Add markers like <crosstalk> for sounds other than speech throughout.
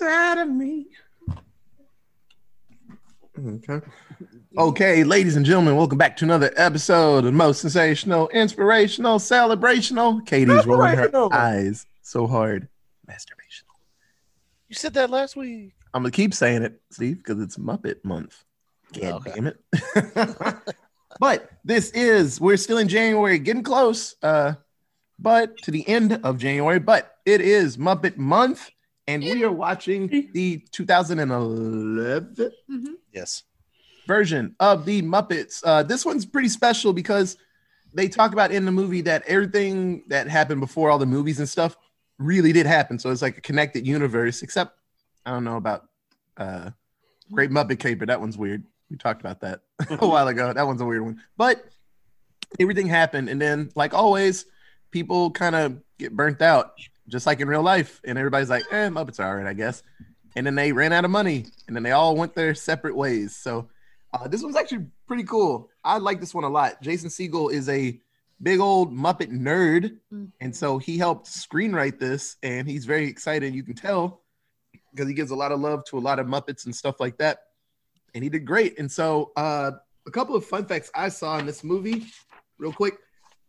inside of me. Okay. Okay, ladies and gentlemen, welcome back to another episode of the most sensational, inspirational, celebrational. Katie's rolling her eyes so hard. Masturbational. You said that last week. I'm gonna keep saying it, Steve, because it's Muppet month. God Okay. damn it. <laughs> but this is we're still in January, getting close. Uh, but to the end of January, but it is Muppet month, and we are watching <laughs> the 2011 Yes. version of the Muppets. Uh, this one's pretty special because they talk about in the movie that everything that happened before all the movies and stuff really did happen. So it's like a connected universe, except I don't know about uh, Great Muppet Caper. That one's weird. We talked about that <laughs> a while ago. That one's a weird one. But everything happened. And then, like always, people kind of get burnt out, just like in real life. And everybody's like, eh, Muppets are all right, I guess. And then they ran out of money and then they all went their separate ways. So uh, this one's actually pretty cool. I like this one a lot. Jason Segel is a big old Muppet nerd. And so he helped screenwrite this and he's very excited. You can tell because he gives a lot of love to a lot of Muppets and stuff like that. And he did great. And so uh, a couple of fun facts I saw in this movie, real quick.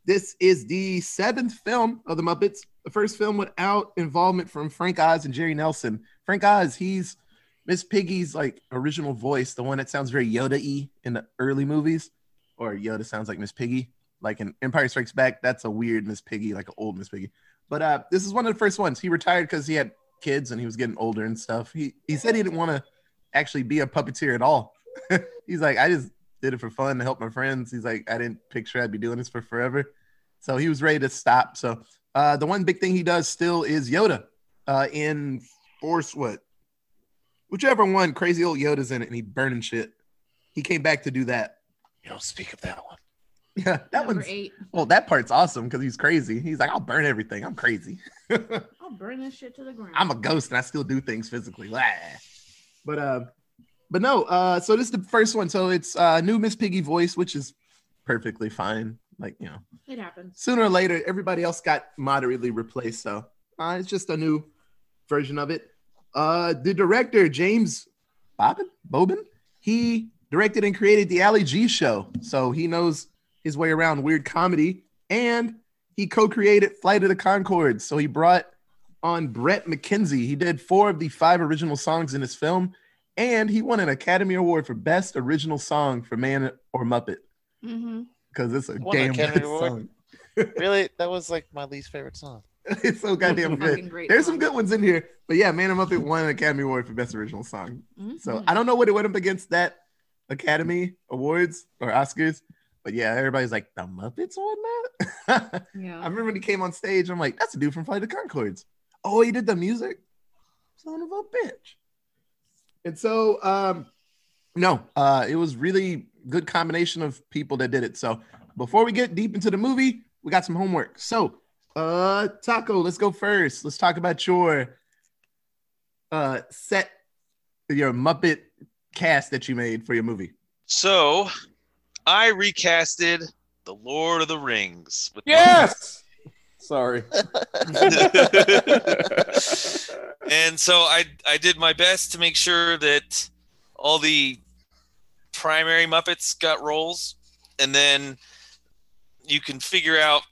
This is the seventh film of the Muppets. The first film without involvement from Frank Oz and Jerry Nelson. Frank Oz, he's Miss Piggy's like original voice, the one that sounds very Yoda-y in the early movies, or Yoda sounds like Miss Piggy. Like in Empire Strikes Back, that's a weird Miss Piggy, like an old Miss Piggy. But uh, this is one of the first ones. He retired because he had kids and he was getting older and stuff. He he said he didn't want to actually be a puppeteer at all. <laughs> He's like, I just did it for fun to help my friends. He's like, I didn't picture I'd be doing this for forever. So he was ready to stop. So uh, the one big thing he does still is Yoda uh, in Force what? Whichever one, crazy old Yoda's in it and he burning shit. He came back to do that. You don't speak of that one. <laughs> Yeah, that Number one's eight. well, that part's awesome because he's crazy. He's like, I'll burn everything. I'm crazy. <laughs> I'll burn this shit to the ground. I'm a ghost and I still do things physically. But uh, but no. Uh, so this is the first one. So it's uh, new Miss Piggy voice, which is perfectly fine. Like you know, It happens. sooner or later, everybody else got moderately replaced. So uh, it's just a new version of it. Uh, the director James Bobbin Bobin, he directed and created the Ali G show, so he knows his way around weird comedy, and he co-created Flight of the Conchords. So he brought on Bret McKenzie. He did four of the five original songs in his film, and he won an Academy Award for Best Original Song for Man or Muppet Mm-hmm. Because it's a Won damn good song. <laughs> Really? That was like my least favorite song. <laughs> it's so goddamn Fucking good. great There's some good ones in here, but yeah, Man of Muppet won an Academy Award for Best Original Song. So Mhm. I don't know what it went up against that Academy Awards or Oscars, but yeah, everybody's like the Muppets won that. <laughs> yeah. I remember when he came on stage, I'm like, that's a dude from Flight of the Conchords. Oh, he did the music. Son of a bitch. And so, um, no, uh, it was really good combination of people that did it. So before we get deep into the movie, we got some homework. So, uh, Taco, let's go first. Let's talk about your uh set, your Muppet cast that you made for your movie. So I recasted The Lord of the Rings. With Yes. <laughs> Sorry. <laughs> and so I I did my best to make sure that all the primary Muppets got roles, and then you can figure out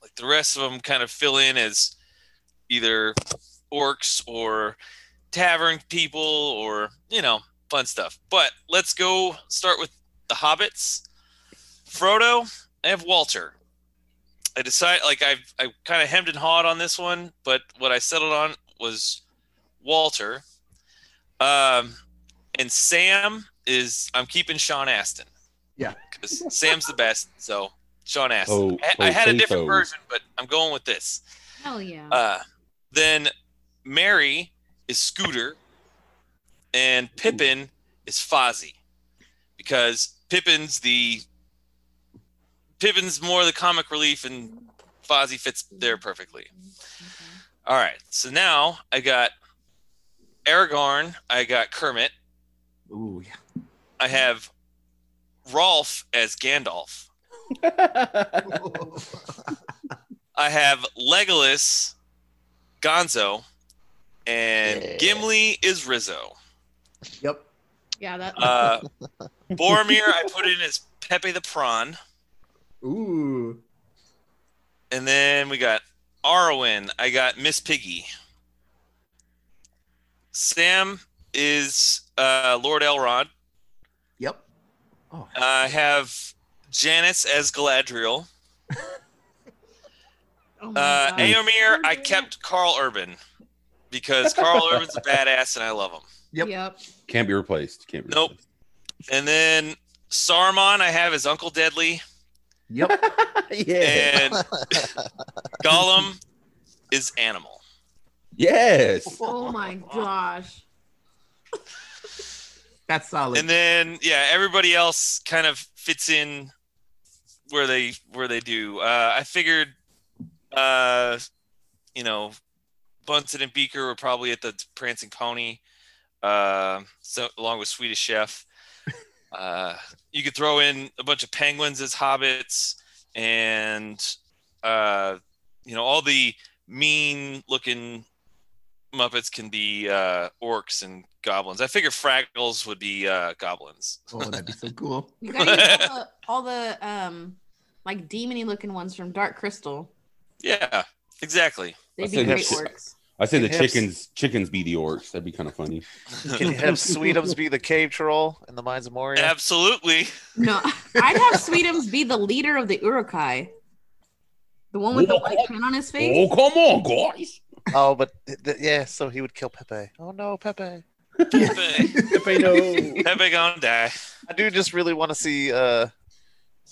like the rest of them kind of fill in as either orcs or tavern people or you know fun stuff. But let's go start with the hobbits. Frodo, I have Walter. I decided like I've I kind of hemmed and hawed on this one, but what I settled on was Walter. Um, and Sam is I'm keeping Sean Astin. Yeah. because Sam's the best. So Sean Astin. Oh, I, I had a oh, different so. version, but I'm going with this. Hell yeah. Uh, then Merry is Scooter, and Pippin is Fozzie, because Pippin's the Pippin's more the comic relief, and Fozzie fits there perfectly. All right, so now I got Aragorn, I got Kermit, Ooh, yeah. I have Rolf as Gandalf, <laughs> I have Legolas, Gonzo, and Yeah. Gimli is Rizzo. Yep. Yeah, that. Uh, <laughs> Boromir, I put in as Pepe the Prawn, Ooh. and then we got Arwen. I got Miss Piggy. Sam is uh, Lord Elrond. Yep. Oh, I have Janice as Galadriel. <laughs> oh Uh, Éomer, I kept Karl Urban because <laughs> Karl Urban's a badass and I love him. Yep. Yep. Can't be replaced. Can't be. Nope. And then Saruman, I have as Uncle Deadly, Yep. <laughs> yeah. and Gollum is Animal. Yes. Oh my gosh. That's solid. And then yeah, everybody else kind of fits in where they where they do. Uh, I figured, uh, you know, Bunsen and Beaker were probably at the Prancing Pony, uh, so along with Swedish Chef. <laughs> Uh, you could throw in a bunch of penguins as hobbits, and uh, you know all the mean-looking Muppets can be uh, orcs and goblins. I figure Fraggles would be uh, goblins. oh, that'd be so cool. <laughs> You gotta use all the, <laughs> all the um like demony looking ones from Dark Crystal. Yeah, exactly. They'd I be great orcs. I say the Yes. chickens. Chickens be the orcs. That'd be kind of funny. Can you have Sweetums be the <laughs> cave troll in the Mines of Moria? Absolutely. No, I'd have Sweetums be the leader of the Uruk-hai. The one with the white pen on his face. Oh come on, guys. Oh, but th- th- yeah, so he would kill Pepe. Oh no, Pepe. Pepe, Pepe <laughs> gonna die. I do just really want to see uh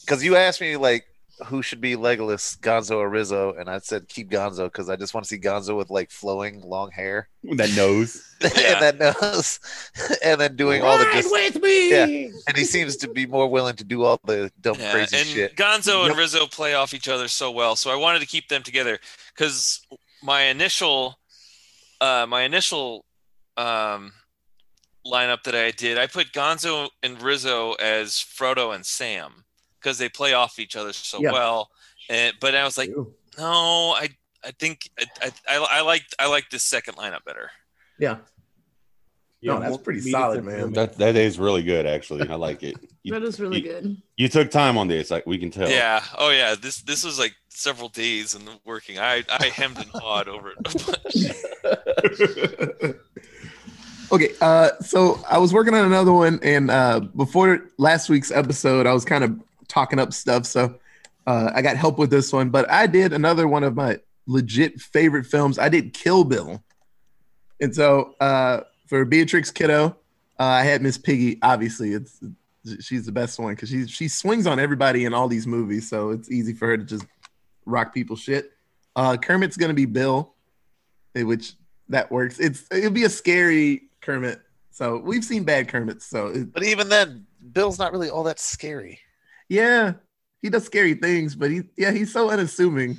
because you asked me like who should be Legolas, Gonzo or Rizzo, and I said keep Gonzo because I just want to see Gonzo with like flowing long hair that nose. <laughs> Yeah. and that nose, <laughs> and then doing all the just with me. Yeah. and he seems to be more willing to do all the dumb Yeah, crazy and shit. Gonzo and Rizzo play off each other so well, so I wanted to keep them together because my initial, uh, my initial um, lineup that I did, I put Gonzo and Rizzo as Frodo and Sam because they play off each other so Yeah. well. And but I was like, no, I I think I I, I, I like I like this second lineup better. Yeah. No, that's pretty solid, man. That that is really good, actually. I like it. <laughs> You, That is really you- good. you took time on this. Like we can tell. Yeah. Oh yeah. This this was like several days and working. I I hemmed and hawed over it. <laughs> <laughs> okay, uh, so I was working on another one, and uh, before last week's episode, I was kind of talking up stuff, so uh, I got help with this one. But I did another one of my legit favorite films. I did Kill Bill, and so uh, for Beatrix Kiddo, uh, I had Miss Piggy. Obviously, it's she's the best one because she she swings on everybody in all these movies, so it's easy for her to just rock people's shit. Uh, Kermit's gonna be Bill, eh, which that works. It's it'll be a scary Kermit. So we've seen bad Kermits. So it, But even then, Bill's not really all that scary. yeah, he does scary things, but he yeah he's so unassuming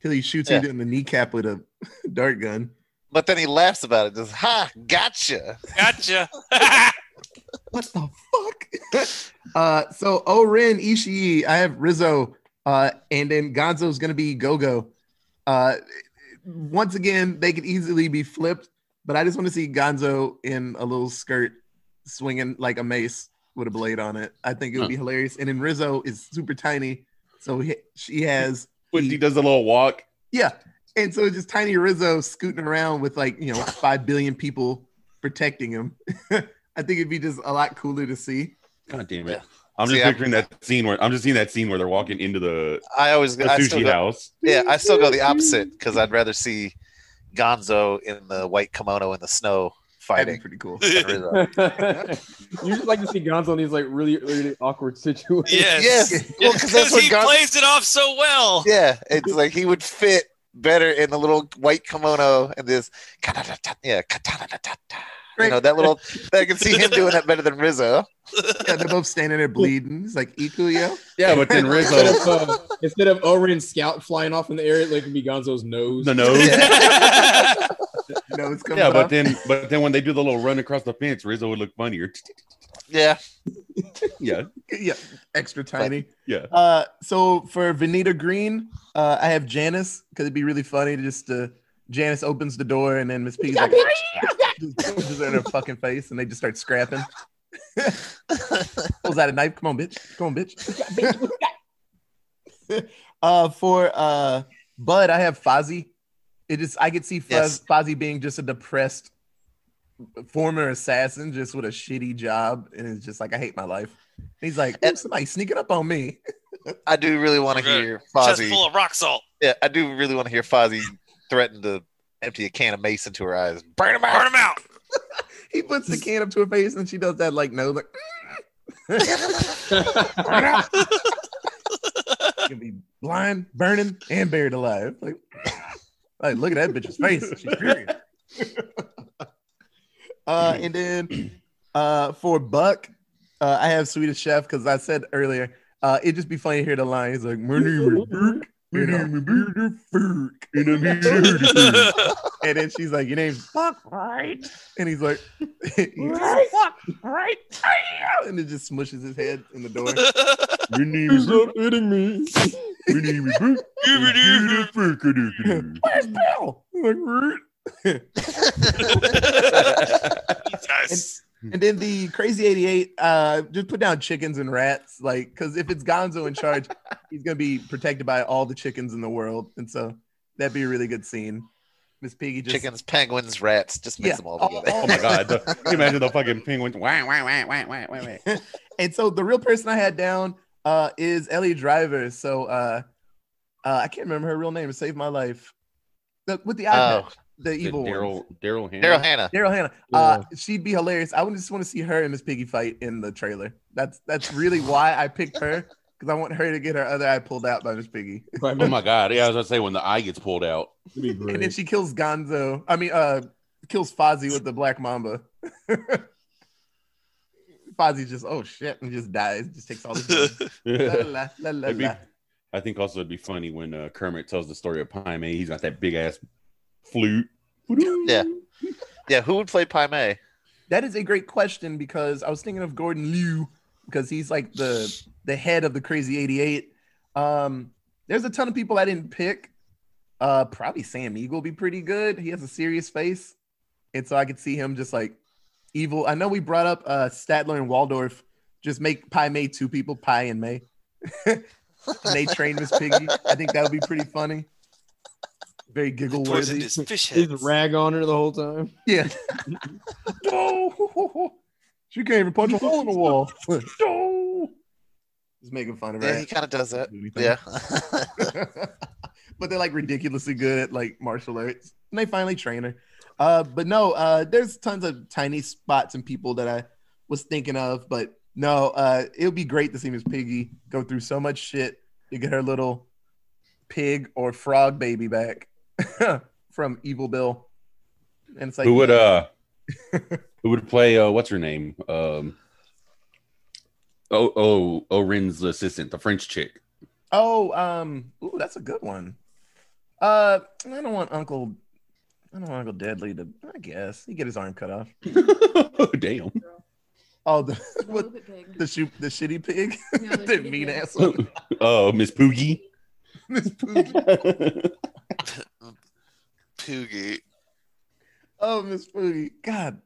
till he shoots Yeah. you in the kneecap with a <laughs> dart gun. But then he laughs about it. Just ha, gotcha. gotcha. <laughs> What the fuck? <laughs> uh, so O-Ren Ishii, I have Rizzo, uh, and then Gonzo's gonna be Gogo. Uh, once again, they could easily be flipped, but I just want to see Gonzo in a little skirt swinging like a mace with a blade on it. I think it would be hilarious. And then Rizzo is super tiny, so he, she has When he does a little walk. yeah. And so it's just tiny Rizzo scooting around with like, you know, five billion people protecting him. <laughs> I think it'd be just a lot cooler to see. God damn it. Yeah. I'm See, just I'm- picturing that scene where I'm just seeing that scene where they're walking into the, I always the I sushi go, house. Yeah, I still go the opposite because I'd rather see Gonzo in the white kimono in the snow That'd be fighting. pretty cool. <laughs> you just like to see Gonzo in these like really, really awkward situations. yes. Yes, well, because that's Because he Gonzo. plays it off so well. Yeah, it's like he would fit better in the little white kimono and this. Yeah, you know that little. I can see him doing that better than Rizzo. Yeah, they're both standing there bleeding. It's like Ikuyo. Yeah, but then <laughs> Instead Rizzo, of, uh, instead of O-Ren's scout flying off in the air, like it could be Gonzo's nose. the nose. Yeah. <laughs> <laughs> No, it's coming Yeah, but off. then but then when they do the little run across the fence, Rizzo would look funnier. Yeah, Yeah, yeah, extra tiny. yeah. Uh, so for Vernita Green, uh, I have Janice because it'd be really funny to just to Janice opens the door, and then Miss Piggy's like, just punches her in her fucking face, and they just start scrapping. Pulls out a knife. Come on, bitch. Come on, bitch. <laughs> uh, for uh, Bud, I have Fozzie. It just I could see Fuzz, Yes. Fozzie being just a depressed former assassin, just with a shitty job, and it's just like I hate my life. And he's like, "Ooh, somebody sneaking up on me. I do really want to Okay. hear Chest Fozzie. full of rock salt. Yeah, I do really want to hear Fozzie threaten to empty a can of mace into her eyes. Burn him Burn out. him <laughs> out. He puts the can up to her face, and she does that like no, like Burn out. Can be blind, burning, and buried alive. Like, like look at that bitch's face. She's furious. <laughs> uh, and then uh, for Buck, uh, I have Swedish Chef because I said earlier, uh, it'd just be funny to hear the line. He's like, "My name is Burke, and I'm a bearded and I'm a bearded Burke." And then she's like, "Your name's Buck, right?" And he's like, <laughs> "Right, Buck, right?" And it just smushes his head in the door. <laughs> Your name is Stop hitting me. Your name is Burke. Where's Bill? I'm like, "Right." <laughs> Yes. And then the Crazy 88, uh, just put down chickens and rats, like, because if it's Gonzo in charge, <laughs> he's gonna be protected by all the chickens in the world, and so that'd be a really good scene. Miss Piggy just Chickens, penguins, rats. Just mix Yeah, them all all- together. Oh my god! <laughs> Can you imagine the fucking penguin. Wah, wah, wah, wah, wah, wah, wah. <laughs> And so the real person I had down uh, is Ellie Driver. So uh, uh, I can't remember her real name. It saved my life. The, with the eye Oh, patch, the The evil one. Daryl Daryl Hannah. Daryl Hannah. Daryl Hannah. Uh, she'd be hilarious. I would just want to see her and Miss Piggy fight in the trailer. That's that's really why I picked her because I want her to get her other eye pulled out by Miss Piggy, Oh my god! Yeah, I was gonna say when the eye gets pulled out. And then she kills Gonzo. I mean, uh, kills Fozzie with the Black Mamba. <laughs> Fozzie just oh shit and just dies. Just takes all the. blood. <laughs> la, la, la, la, be- la. I think also it'd be funny when uh, Kermit tells the story of Pai Mei. He's got that big ass flute. Yeah. Yeah, who would play Pai Mei? That is a great question because I was thinking of Gordon Liu because he's like the the head of the Crazy 88. Um, there's a ton of people I didn't pick. Uh, probably Sam Eagle be pretty good. He has a serious face, and so I could see him just like evil. I know we brought up uh Statler and Waldorf. Just make Pi May two people, Pi and May. and they train Miss Piggy. I think that would be pretty funny. Very giggle Poisoned worthy. his fish He's heads. rag on her the whole time. <laughs> Yeah. oh, <laughs> she can't even punch a hole in the wall. Oh. <laughs> Just making fun of her. Yeah, he kind of does that. Do. Yeah. but they're like ridiculously good at like martial arts. And they finally train her. Uh, but no, uh, there's tons of tiny spots and people that I was thinking of, but no, uh, it would be great to see Miss Piggy go through so much shit to get her little pig or frog baby back <laughs> from Evil Bill. And it's like who would uh <laughs> who would play uh what's her name? Um Oh oh O-Ren's assistant, the French chick. Oh, um, ooh, that's a good one. Uh, I don't want Uncle, I don't want Uncle Deadly to. I guess he get his arm cut off. oh, <laughs> Damn. Oh, the what, Stupid pig. the shoot the shitty pig, Yeah, the the shitty mean pig. asshole. Oh, Miss Poogie. Miss Poogie. Poogie. Oh, Miss Poogie. God,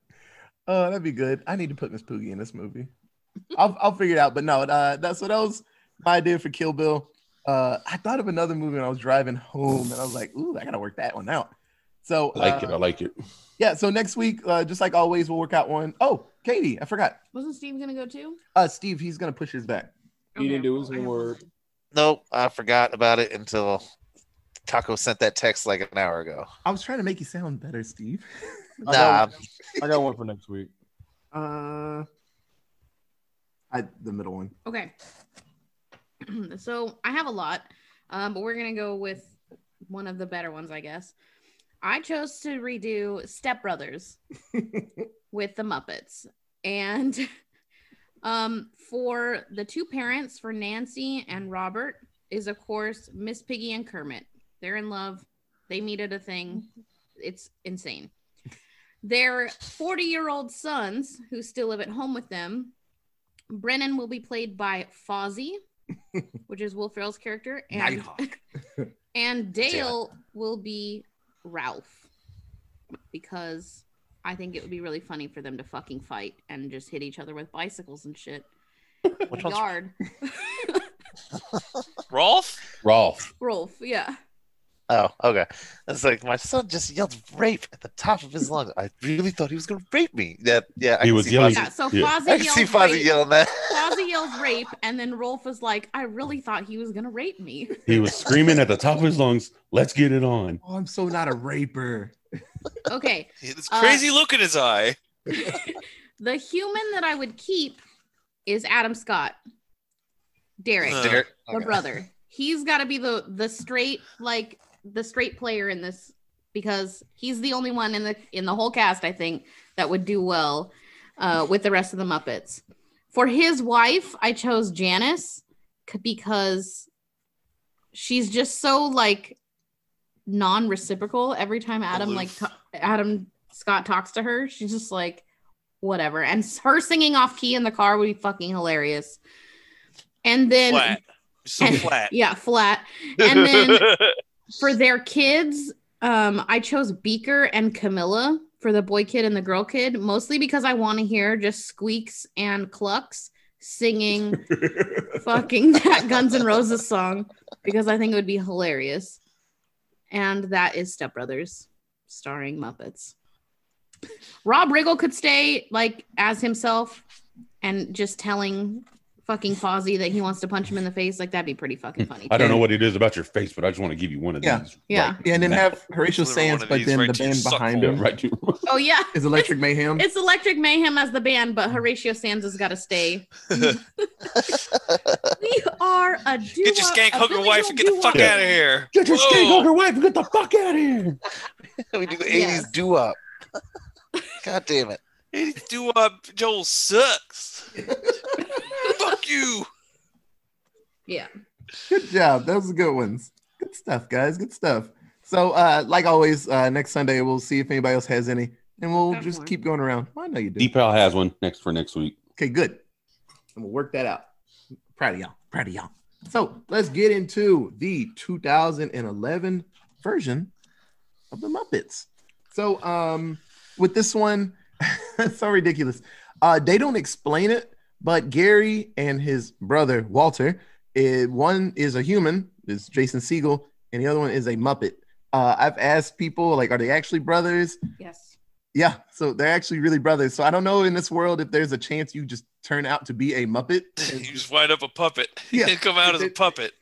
oh, that'd be good. I need to put Miss Poogie in this movie. I'll I'll figure it out. But no, uh, that's what that was my idea for Kill Bill. Uh, I thought of another movie when I was driving home, and I was like, ooh, I gotta work that one out. So I like uh, it. I like it. Yeah, so next week, uh, just like always, we'll work out one. Oh, Katie, I forgot. Wasn't Steve gonna go too? Uh, Steve, he's gonna push his back. He didn't do his I homework. Nope, I forgot about it until Taco sent that text like an hour ago. I was trying to make you sound better, Steve. <laughs> I Nah, got, I got one for next week. Uh, I the middle one. Okay. <clears throat> so I have a lot, um, but we're gonna go with one of the better ones, I guess. I chose to redo Step Brothers <laughs> with the Muppets, and <laughs> um, for the two parents, for Nancy and Robert, is of course Miss Piggy and Kermit. They're in love. They meet at a thing. Mm-hmm. It's insane. Their 40 year old sons, who still live at home with them, Brennan will be played by Fozzie, <laughs> which is Will Ferrell's character, and Nighthawk. <laughs> <laughs> and Dale will be Ralph because I think it would be really funny for them to fucking fight and just hit each other with bicycles and shit. in Which the one's- yard. Rolf? Rolf. Rolf, yeah. Oh, okay. It's like my son just yelled rape at the top of his lungs. I really thought he was gonna rape me. Yeah, yeah. I He was yelling- Fozzie- Yeah, so Yeah. Fozzie I can yells see Fozzie rape. yelling that. Fozzie yells rape, and then Rolf was like, I really thought he was gonna rape me. He was screaming at the top of his lungs, let's get it on. Oh, I'm so not a raper. Okay. <laughs> This Uh, crazy look in his eye. <laughs> The human that I would keep is Adam Scott. Derek, Uh, Derek- the okay. brother. He's got to be the the straight like the straight player in this because he's the only one in the in the whole cast I think that would do well uh, with the rest of the Muppets. For his wife, I chose Janice because she's just so like non-reciprocal every time Adam like ta- Adam Scott talks to her. She's just like whatever. And her singing off key in the car would be fucking hilarious. And then flat. So <laughs> flat. yeah, flat. And then <laughs> for their kids, um, I chose Beaker and Camilla for the boy kid and the girl kid, mostly because I want to hear just Squeaks and Clucks singing <laughs> fucking that Guns N' Roses song because I think it would be hilarious. And that is Step Brothers, starring Muppets. Rob Riggle could stay like as himself and just telling fucking Fozzie that he wants to punch him in the face. Like that'd be pretty fucking hmm. funny. I don't know what it is about your face, but I just want to give you one of Yeah. these. Yeah. right Yeah, and then now. have Horatio Deliver Sanz, but then right the band behind him right to <laughs> Oh yeah, is Electric Mayhem. it's Electric Mayhem as the band, but Horatio Sanz has got to stay. <laughs> We are a duo. Get your skank a hooker wife and get the fuck Yeah. out of here. Get your Whoa. skate hooker wife and get the fuck out of here. we do 80s Yes. doo wop. <laughs> God damn it. Hey, do up Joel sucks. Fuck you. Yeah. Good job. Those are good ones. Good stuff, guys. Good stuff. So, uh, like always, uh, next Sunday we'll see if anybody else has any, and we'll Got just one. keep going around. Well, I know you do. Deepal has one next for next week. Okay, good. And we'll work that out. Proud of y'all. Proud of y'all. So let's get into the 2011 version of the Muppets. So, um, with this one, it's <laughs> so ridiculous. Uh, they don't explain it, but Gary and his brother Walter, eh, one is a human, is Jason Segel, and the other one is a Muppet. Uh, I've asked people like, are they actually brothers? Yes. Yeah, so they're actually really brothers. So I don't know in this world if there's a chance you just turn out to be a Muppet. <laughs> You just wind up a puppet. <laughs> Yeah. You come out as a <laughs> puppet.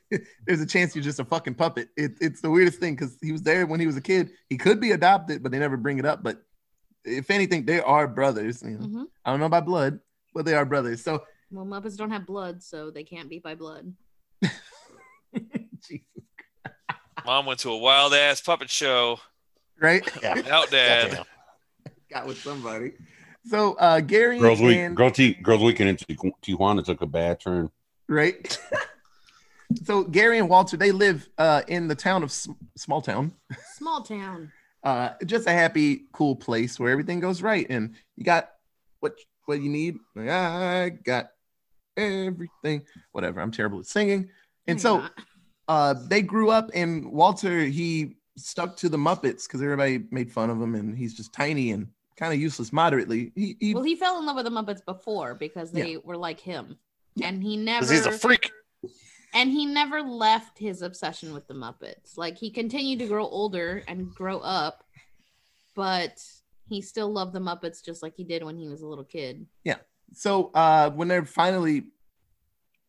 there's a chance you're just a fucking puppet. It, it's the weirdest thing because he was there when he was a kid. He could be adopted, but they never bring it up. But if anything, they are brothers. You know? hmm I don't know about blood, but they are brothers. So Well, Muppets don't have blood, so they can't be by blood. <laughs> Jesus, Mom went to a wild ass puppet show right? <laughs> Yeah. without dad. Got with somebody. So uh Gary Girls week, and girl T, girls weekend in Tijuana Tijuana took a bad turn. right. <laughs> so Gary and Walter they live uh in the town of S- small town. Small town. uh just a happy cool place where everything goes right and you got what what you need. Like, i got everything. Whatever i'm terrible at singing. And so uh they grew up and walter he stuck to the muppets because everybody made fun of him and he's just tiny and kind of useless moderately. He, he well, he fell in love with the Muppets before because they were like him, and he never. He's a freak. and he never left his obsession with the Muppets. Like he continued to grow older and grow up, but he still loved the Muppets just like he did when he was a little kid. Yeah. So uh when they're finally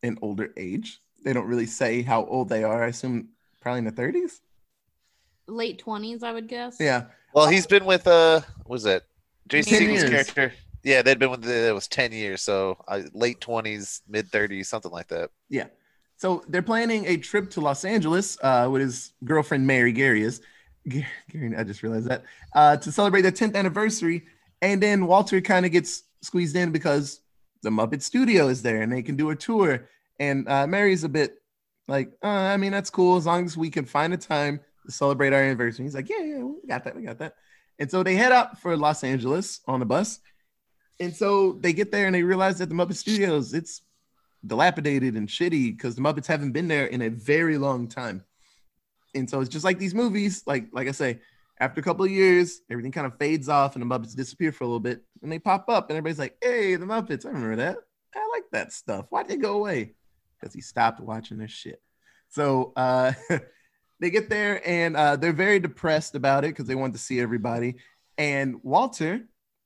in older age they don't really say how old they are i assume probably in the 30s Late twenties, I would guess. yeah Well, he's been with uh, what was it Jason 10 Segel's years. character? Yeah, they'd been with the, it was ten years, so uh, late twenties, mid thirties, something like that. Yeah. So they're planning a trip to Los Angeles uh, with his girlfriend Mary Gary is. G- Gary, I just realized that uh, to celebrate their 10th anniversary, and then Walter kind of gets squeezed in because the Muppet Studio is there and they can do a tour. And uh, Mary's a bit like, uh, I mean, that's cool as long as we can find a time to celebrate our anniversary. He's like, yeah, yeah, we got that, we got that. And so they head out for Los Angeles on the bus. And so they get there and they realize that the Muppet Studios, it's dilapidated and shitty because the Muppets haven't been there in a very long time. And so it's just like these movies, like like I say, after a couple of years, everything kind of fades off and the Muppets disappear for a little bit. And they pop up and everybody's like, hey, the Muppets, I remember that. I like that stuff. Why'd they go away? Because he stopped watching their shit. So uh, <laughs> they get there and uh, they're very depressed about it because they want to see everybody. And Walter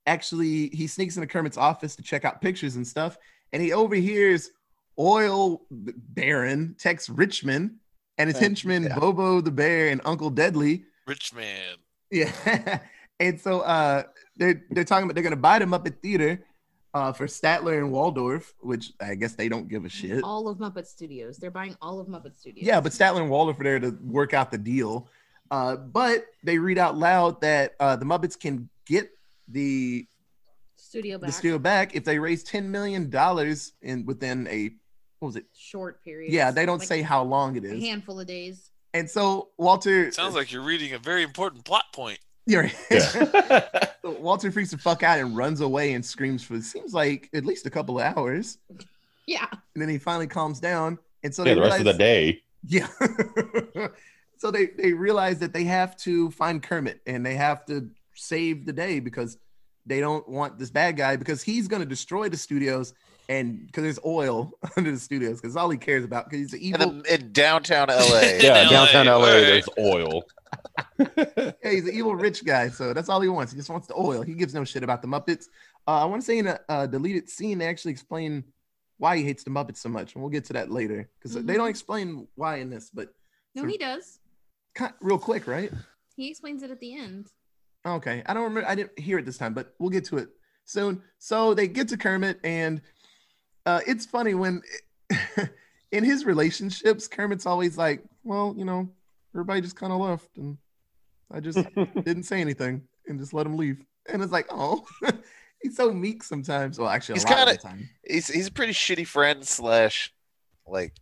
actually he sneaks into Kermit's office to check out pictures and stuff, and he overhears Oil Baron Tex Richman and his henchmen yeah. Bobo the Bear and Uncle Deadly. Rich man. Yeah, <laughs> and so uh, they're they're talking about they're gonna buy them up at theater. Uh, for Statler and Waldorf, which I guess they don't give a shit. All of Muppet Studios. They're buying all of Muppet Studios. Yeah, but Statler and Waldorf are there to work out the deal. Uh, but they read out loud that uh, the Muppets can get the studio back. the studio back if they raise ten million dollars in within a what was it? Short period. Yeah, they don't Like say how long it is. a handful of days. And so Walter Sounds like you're reading a very important plot point. you're Yeah. <laughs> <laughs> So Walter freaks the fuck out and runs away and screams for it seems like at least a couple of hours. Yeah. And then he finally calms down. And so yeah, they the rest of the day. Yeah. <laughs> so they they realize that they have to find Kermit and they have to save the day because they don't want this bad guy because he's going to destroy the studios and because there's oil <laughs> under the studios because all he cares about because he's an evil in, the, in downtown LA. <laughs> Yeah, LA, downtown LA, right. there's oil. yeah, he's an evil rich guy so that's all he wants he just wants the oil he gives no shit about the Muppets uh, I want to say in a, a deleted scene they actually explain why he hates the Muppets so much and we'll get to that later because they don't Mhm. explain why in this but No, he does. kind real quick right He explains it at the end. Okay, I don't remember. I didn't hear it this time, but we'll get to it soon. So they get to Kermit, and uh, it's funny when <laughs> in his relationships, Kermit's always like, "Well, you know, everybody just kind of left, and I just <laughs> didn't say anything and just let him leave." And it's like, oh, <laughs> he's so meek sometimes. Well, actually, He's kind of, the time. he's, he's a pretty shitty friend slash like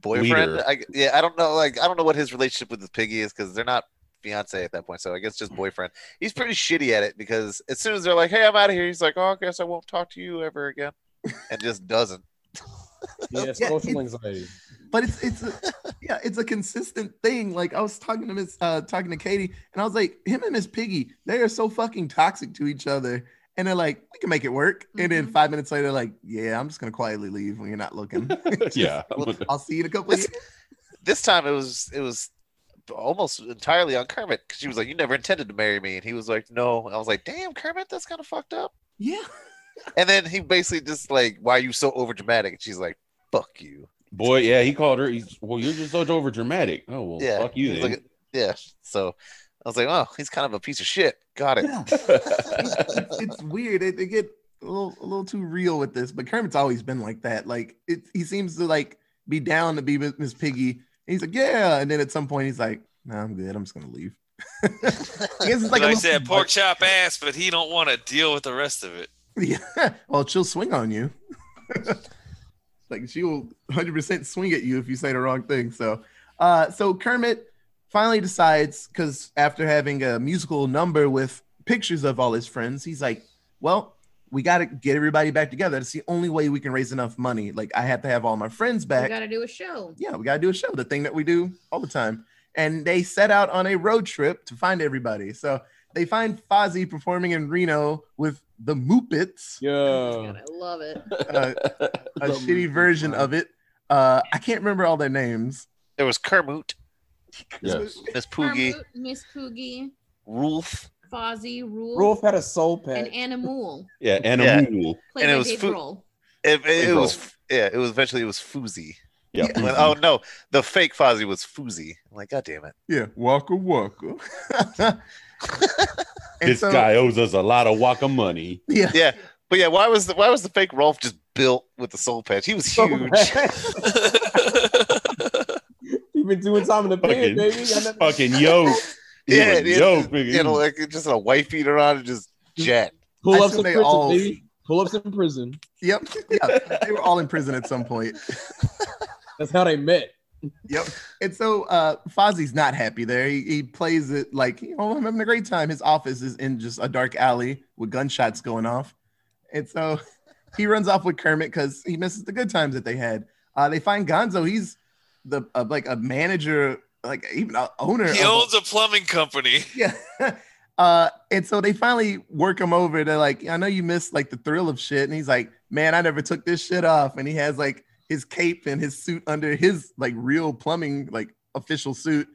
boyfriend. Leader. I, yeah, I don't know. Like I don't know what his relationship with the piggy is because they're not fiance at that point. So I guess just boyfriend. He's pretty shitty at it because as soon as they're like, "Hey, I'm out of here," he's like, "Oh, I guess I won't talk to you ever again," and just doesn't. <laughs> Yeah, Yeah, social it's- anxiety. but it's it's a, yeah, it's a consistent thing. Like I was talking to Miss uh talking to Katie, and I was like, him and Miss Piggy, they are so fucking toxic to each other. And they're like, we can make it work. And then Mhm. five minutes later, like, yeah, I'm just gonna quietly leave when you're not looking. <laughs> yeah. <laughs> I'll see you in a couple of This- years. This time it was it was almost entirely on Kermit because she was like, "You never intended to marry me," and he was like, "No." And I was like, "Damn, Kermit, that's kind of fucked up." Yeah. And then he basically just like, "Why are you so over dramatic?" And she's like, "Fuck you." Boy, yeah, he called her. He's well, you're just so over dramatic. Oh well, Yeah, fuck you he's then. like- Yeah. So I was like, "Oh, he's kind of a piece of shit." Got it. Yeah. it's, it's weird. They, they get a little a little too real with this, but Kermit's always been like that. Like it, he seems to like be down to be with Miss Piggy. And he's like, yeah, and then at some point he's like, no, I'm good. I'm just gonna leave. <laughs> I guess it's Like, like a I little said, pork chop ass, but he don't want to deal with the rest of it. Yeah. <laughs> Well, she'll swing on you. <laughs> like she will 100% swing at you if you say the wrong thing. So, uh, so Kermit finally decides because after having a musical number with pictures of all his friends, he's like, "Well, we got to get everybody back together. That's the only way we can raise enough money. Like I have to have all my friends back. We got to do a show. yeah, we got to do a show, the thing that we do all the time." And they set out on a road trip to find everybody. So they find Fozzie performing in Reno with the Muppets Yeah. I love it. <laughs> uh, a shitty movie version line. of it. Uh, I can't remember all their names. There was Kermit, yes. Miss Poogie, Kermit, Miss Poogie, Rolf, Fozzie, Rule, Rolf had a soul pen. and patch. Animal. Yeah, and Yeah. a mule. And it was Dave Foo- It, it, it was yeah. It was eventually it was Foozy. Yeah. Yeah. Oh no, the fake Fozzie was Foozy. I'm like, God damn it. Yeah, Walker Walker. <laughs> <laughs> and this so- guy owes us a lot of waka money. Yeah, Yeah, but yeah, why was the why was the fake Rolf just built with the soul patch? He was Soul huge. patch. <laughs> <laughs> You've been doing time in the Fucking, pen, baby. Fucking yo. yeah, yo, yeah, you know, like just a white beater on and just jet. Pull I ups in prison, all- baby. Pull ups in prison. yep, yeah. They were all in prison at some point. That's how they met. Yep. And so uh Fozzie's not happy there. He, he plays it like, you know, I'm having a great time. His office is in just a dark alley with gunshots going off. And so <laughs> he runs off with Kermit because he misses the good times that they had. Uh they find Gonzo. He's the uh, like a manager like even a owner. He of a- owns a plumbing company. <laughs> yeah. Uh, and so they finally work him over. They're like, I know you missed like the thrill of shit. And he's like, Man, I never took this shit off. And he has like his cape and his suit under his like real plumbing, like official suit.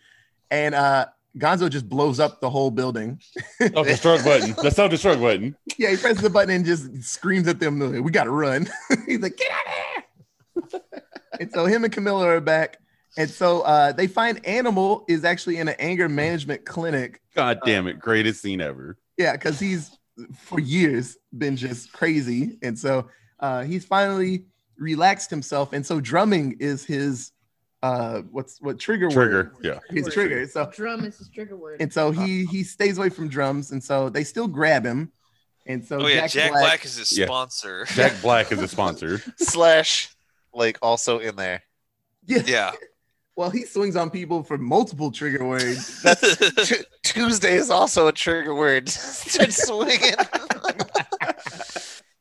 And uh Gonzo just blows up the whole building. Self destruct button. The self destruct button. <laughs> Yeah, he presses the button and just screams at them, We gotta run. <laughs> he's like, Get out of here. <laughs> and so him and Camilla are back. And so uh, they find Animal is actually in an anger management clinic God damn it. Greatest scene ever. Yeah, because he's for years been just crazy, and so uh, he's finally relaxed himself, and so drumming is his uh, what's what trigger Trigger. word? Yeah. his trigger. So Drum is his trigger word. and so he he stays away from drums, and so they still grab him, and so Oh yeah, Jack Black, is his Yeah. sponsor. Jack Black is a <laughs> sponsor. Slash, like also in there. yeah, Yeah. <laughs> well he swings on people for multiple trigger words. <laughs> Tu- Tuesday is also a trigger word. Start swinging.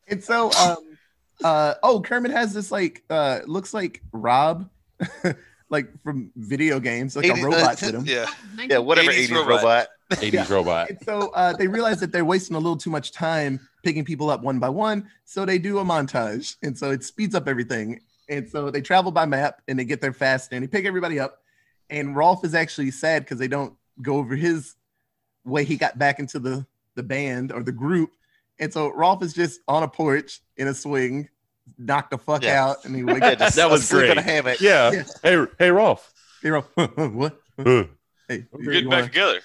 And so, um, uh, oh, Kermit has this like, uh, looks like Rob, <laughs> like from video games, like a 80 robot to him. yeah. yeah, whatever 80s 80s, robot. robot. <laughs> 80s Yeah. robot. And so uh, they realize that they're wasting a little too much time picking people up one by one. So they do a montage. And so it speeds up everything. And so they travel by map and they get there fast and they pick everybody up. And Rolf is actually sad because they don't go over his way he got back into the, the band or the group. And so Rolf is just on a porch in a swing, knocked the fuck Yeah. out. And he wakes <laughs> Yeah, up. just That was asleep in a great. hammock. Yeah. Yeah. Hey, hey, Rolf. Hey, Rolf, <laughs> what? <laughs> Hey, We're you getting wanna- back together.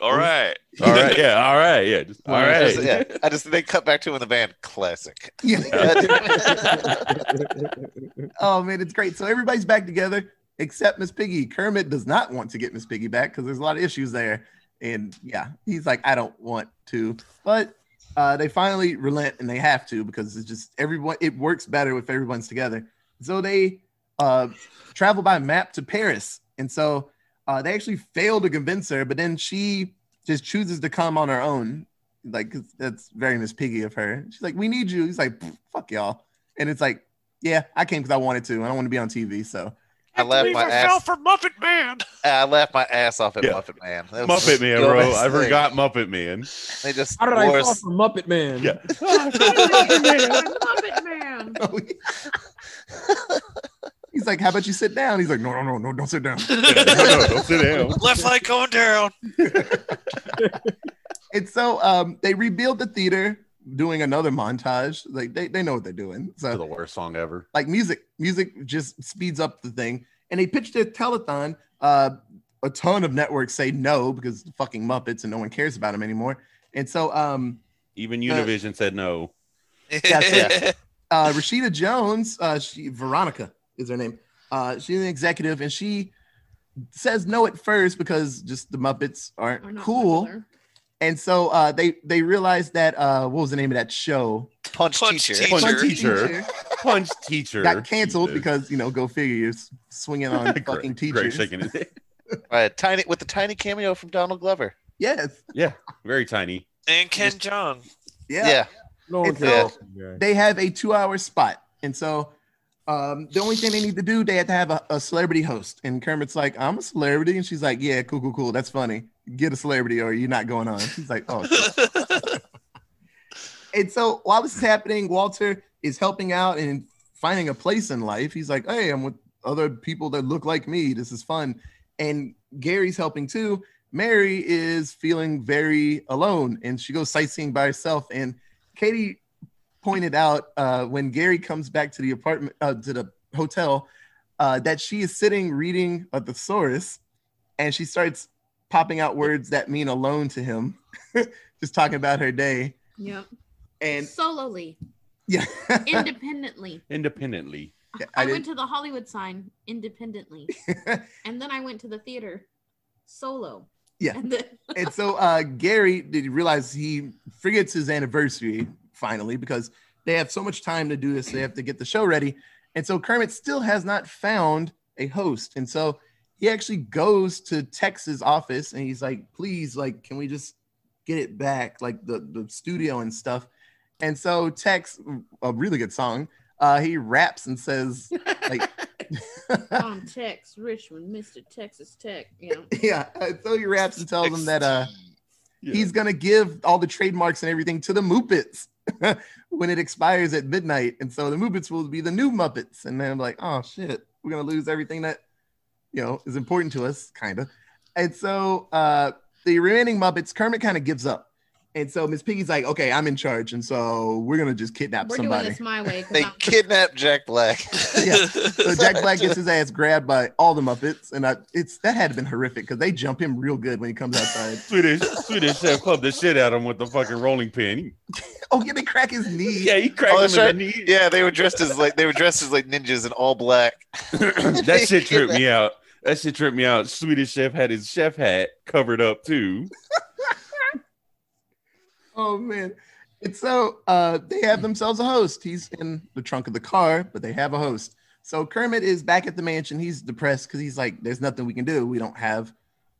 All right. all right. Yeah. All right. Yeah. Just, all Well, I just, yeah, I just they cut back to in the band. Classic. Yeah. Yeah. oh man, it's great. So everybody's back together except Miss Piggy. Kermit does not want to get Miss Piggy back because there's a lot of issues there. And yeah, he's like, I don't want to. But uh, they finally relent and they have to because it's just everyone, it works better if everyone's together. So they uh, travel by map to Paris. And so uh, they actually fail to convince her, but then she just chooses to come on her own. like that's very Miss Piggy of her. She's like, We need you. He's like, Fuck y'all. And it's like, yeah, I came because I wanted to. I don't want to be on TV. So I laughed my ass. off for Muppet Man. <laughs> I laughed my ass off at Yeah. Muppet Man. That Muppet Man, bro. dumbest I forgot Muppet Man. They just How did I wore fall for Muppet Man? Yeah. <laughs> Muppet Man. <laughs> he's like, How about you sit down? He's like, No, no, no, no, don't sit down. no, no, don't sit down. Left leg going down. and so um, they rebuild the theater, doing another montage. Like they, they know what they're doing. To the worst song ever. like music, music just speeds up the thing. And they pitched a telethon. Uh, a ton of networks say no because the fucking Muppets and no one cares about them anymore. And so um, Even Univision said no. Yeah, <laughs> uh, Rashida Jones, uh, she Veronica is her name. Uh, she's an executive, and she says no at first because just the Muppets aren't We're not cool. popular. And so uh, they they realized that uh, what was the name of that show? punch, Punch teacher. teacher. Punch teacher. Punch teacher. got canceled Jesus. because you know go figure you're swinging on <laughs> Greg- fucking Greg teachers. shaking his head. <laughs> Uh, tiny with the tiny cameo from Donald Glover. Yes, Yeah, very tiny. and Ken Jeong. yeah. Yeah. No one It's cares. They have a two-hour spot, and so um, the only thing they need to do, they have to have a, a celebrity host. And Kermit's like, "I'm a celebrity," and she's like, "Yeah, cool, cool, cool. That's funny. Get a celebrity, or you're not going on." He's like, "Oh." <laughs> And so while this is happening, Walter is helping out and finding a place in life. He's like, hey, I'm with other people that look like me. This is fun. And Gary's helping too. Mary is feeling very alone and she goes sightseeing by herself. And Katie pointed out uh, when Gary comes back to the apartment, uh, to the hotel, uh, that she is sitting reading a thesaurus and she starts popping out words that mean alone to him, <laughs> just talking about her day. Yep. And Solely, yeah, <laughs> independently. Independently. Yeah, I, I went to the Hollywood sign independently, <laughs> and then I went to the theater solo. Yeah. And then and so uh Gary did you realize he forgets his anniversary finally because they have so much time to do this, they have to get the show ready. And so Kermit still has not found a host. And so he actually goes to Tex's office and he's like, please, like, can we just get it back? Like the, the studio and stuff. And so Tex, a really good song, uh, he raps and says, like, <laughs> On Tex, Richman, Mr. Texas Tech. You know, <laughs> yeah. uh, So he raps and tells them that uh Yeah. he's gonna give all the trademarks and everything to the Muppets <laughs> when it expires at midnight, and so the Muppets will be the new Muppets. And then I'm like, oh shit, we're gonna lose everything that you know is important to us, kind of. And so uh the remaining Muppets, Kermit kind of gives up, and so Miss Piggy's like, okay, I'm in charge, and so we're gonna just kidnap we're somebody. doing this my way. They I'm- kidnapped Jack Black. <laughs> Yeah. So <laughs> Jack Black gets his ass grabbed by all the Muppets, and I, it's that had been horrific because they jump him real good when he comes outside. <laughs> Swedish Swedish chef clubbed the shit out of him with the fucking rolling pin. Oh yeah, they crack his knee. yeah, he cracked Oh, him that's in right. the knee. Yeah, they were dressed as like they were dressed as like ninjas in all black. that shit tripped me out. That shit tripped me out. Swedish chef had his chef hat covered up too. <laughs> Oh man. It's so uh, they have themselves a host. He's in the trunk of the car, but they have a host. So Kermit is back at the mansion. He's depressed because he's like, there's nothing we can do. We don't have,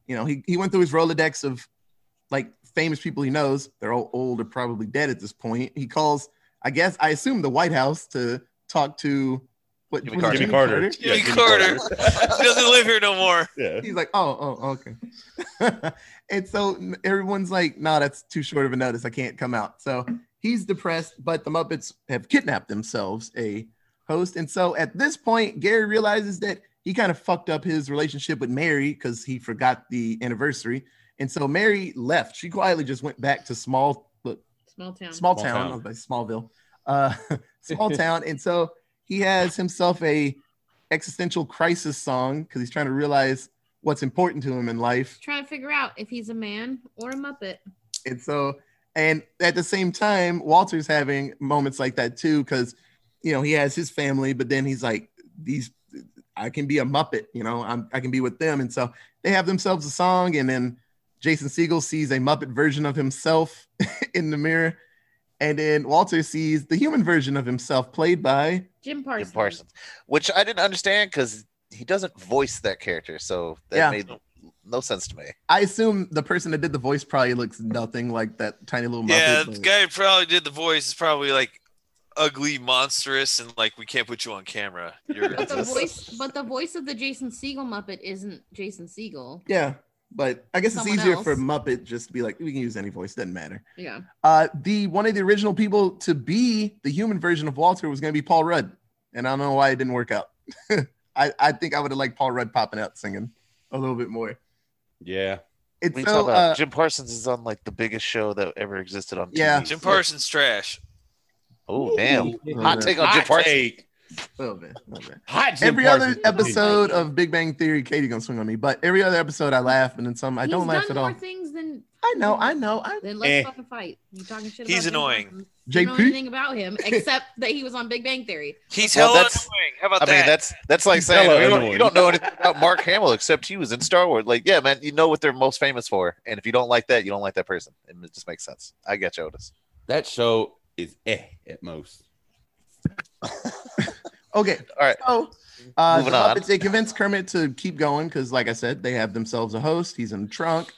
you know, he, he went through his Rolodex of like famous people he knows. They're all old or probably dead at this point. He calls, I guess, I assume the White House to talk to what Jimmy Carter. Jimmy Carter. Jimmy Yeah, Carter. <laughs> he doesn't live here no more. Yeah. He's like, oh, oh, okay. <laughs> and so everyone's like, no, that's too short of a notice. I can't come out. So he's depressed, but the Muppets have kidnapped themselves a host. And so at this point, Gary realizes that he kind of fucked up his relationship with Mary because he forgot the anniversary. And so Mary left. She quietly just went back to small, look, small town. small Small town, town. I was like Smallville, uh, <laughs> small town, and so he has himself a existential crisis song because he's trying to realize what's important to him in life, Trying to figure out if he's a man or a Muppet. and so and at the same time, Walter's having moments like that too because you know he has his family, but then he's like these. I can be a Muppet, you know. I'm I can be with them, and so they have themselves a song, and then Jason Segel sees a Muppet version of himself <laughs> in the mirror, and then Walter sees the human version of himself played by Jim Parsons. Jim Parsons, which I didn't understand because he doesn't voice that character, so that Yeah. made no sense to me. I assume the person that did the voice probably looks nothing like that tiny little Muppet. Yeah, the but- guy who probably did the voice is probably like ugly, monstrous, and like we can't put you on camera. You're But the voice, but the voice of the Jason Segel Muppet isn't Jason Segel. yeah, but I guess it's easier else. for Muppet just to be like we can use any voice, doesn't matter. Yeah. Uh, the one of the original people to be the human version of Walter was going to be Paul Rudd, and I don't know why it didn't work out. <laughs> I, I think I would have liked Paul Rudd popping out singing a little bit more. Yeah. It's When so about uh, Jim Parsons is on like the biggest show that ever existed on TV. Yeah. Jim Parsons trash. Oh damn! Ooh. Hot take on Jim Hot Parsons. take. A little bit, a little bit. Hot Jim every Parsons. other episode of Big Bang Theory, Katie gonna swing on me, but every other episode I laugh, and then some I He's don't laugh done at all. more things than I know, I know, I then let's Eh. fucking fight. You talking shit? He's about annoying. Parsons. You don't know JP. anything about him <laughs> except that he was on Big Bang Theory. He's Well, hella that's- annoying. How about that? I mean, that? that's that's like He's saying hella you don't, annoying. you don't know anything about Mark Hamill except he was in Star Wars. Like, yeah, man, you know what they're most famous for, and if you don't like that, you don't like that person. And it just makes sense. I get you, Otis. That show is eh at most. <laughs> Okay, All right, so uh, Moving the on. They convince Kermit to keep going because, like I said, they have themselves a host. He's in the trunk,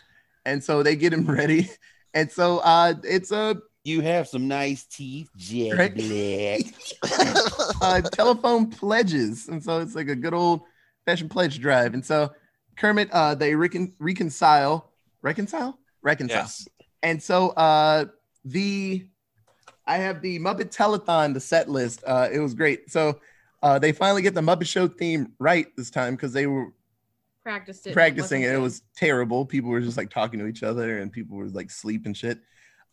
and so they get him <laughs> ready. And so uh, it's a You have some nice teeth, Jack Right. Black. <laughs> uh, telephone pledges, and so it's like a good old fashioned pledge drive. And so Kermit, uh, they recon- reconcile, reconcile, reconcile. yes. And so uh, the I have the Muppet Telethon, the set list. Uh, it was great. So uh, they finally get the Muppet Show theme right this time because they were Practiced it. practicing it. wasn't It was terrible. People were just like talking to each other and people were like sleep and shit.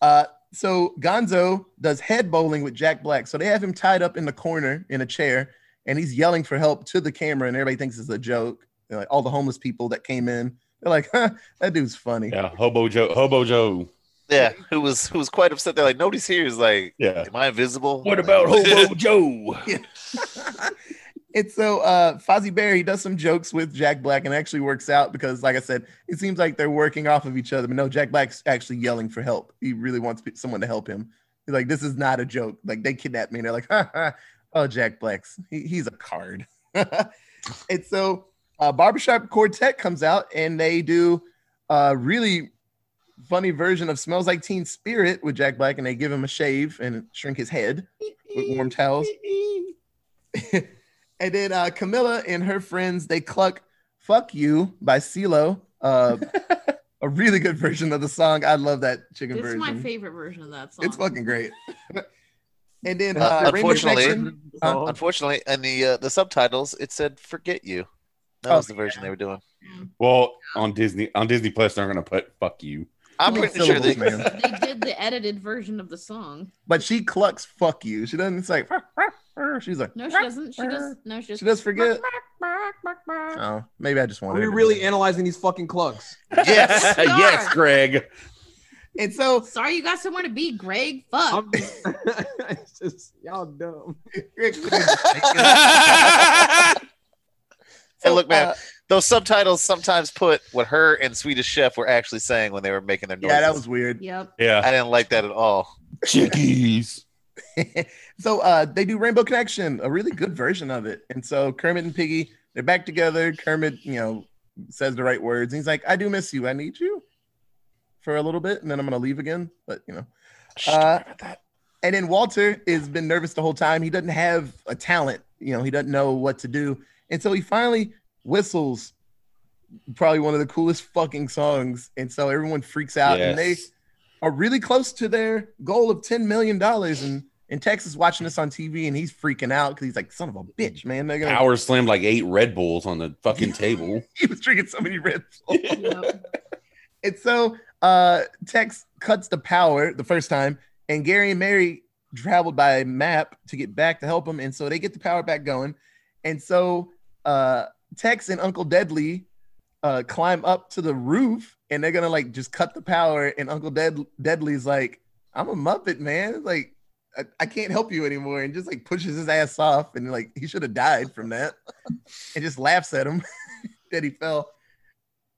Uh, so Gonzo does head bowling with Jack Black. So they have him tied up in the corner in a chair and he's yelling for help to the camera and everybody thinks it's a joke. They're like all the homeless people that came in, they're like, huh, that dude's funny. Yeah, Hobo Joe. Hobo Joe. Yeah, who was who was quite upset. They're like, nobody's here. He's like, Yeah. am I invisible? What about <laughs> Hobo Joe? <laughs> and so uh Fozzie Bear he does some jokes with Jack Black and actually works out because like I said, it seems like they're working off of each other. But no, Jack Black's actually yelling for help. He really wants someone to help him. He's like, this is not a joke. Like they kidnapped me. And they're like, ha, ha. oh, Jack Black's he, he's a card. <laughs> and so uh Barbershop Quartet comes out and they do a really funny version of Smells Like Teen Spirit with Jack Black, and they give him a shave and shrink his head with warm towels. <laughs> And then uh, Camilla and her friends they cluck "Fuck You" by CeeLo. Uh, <laughs> a really good version of the song. I love that chicken This is version. my favorite version of that song. It's fucking great. <laughs> and then Uh, uh, unfortunately- Connection. Uh, Unfortunately, in the uh, the subtitles, it said "Forget You." That Oh, was the version they were doing. well, on Disney on Disney Plus, they're gonna put "fuck you." I'm How many pretty sure they. man? they did the edited version of the song. But she clucks "Fuck You." She doesn't say. She's like. No, she doesn't. She does. No, she just. She does forget. <laughs> Oh, maybe I just wanted. Are we to really do it. analyzing these fucking clucks? Yes. <laughs> yes, Greg. And so Sorry, you got somewhere to be, Greg. Fuck. I'm <laughs> it's just y'all dumb. Hey, look, man. Uh, Those subtitles sometimes put what her and Swedish Chef were actually saying when they were making their noises. yeah, that was weird. Yep. Yeah, I didn't like that at all. chickies. <laughs> so uh they do Rainbow Connection, a really good version of it. And so Kermit and Piggy, they're back together. Kermit, you know, says the right words. And he's like, I do miss you. I need you for a little bit, and then I'm gonna leave again. But you know. Uh, and then Walter has been nervous the whole time. He doesn't have a talent, you know, he doesn't know what to do. And so he finally whistles probably one of the coolest fucking songs. And so everyone freaks out and they are really close to their goal of $10 million. And in Texas watching this on TV and he's freaking out because he's like, son of a bitch, man. They're gonna Power slammed like eight Red Bulls on the fucking table. <laughs> he was drinking so many Red Bulls. Yep. And so uh Tex cuts the power the first time, and Gary and Mary traveled by map to get back to help him. And so they get the power back going. And so uh Tex and Uncle Deadly uh climb up to the roof and they're gonna like just cut the power. And Uncle Dead Deadly's like, I'm a Muppet, man. Like I, I can't help you anymore, and just like pushes his ass off, and like he should have died from that, <laughs> and just laughs at him <laughs> that he fell.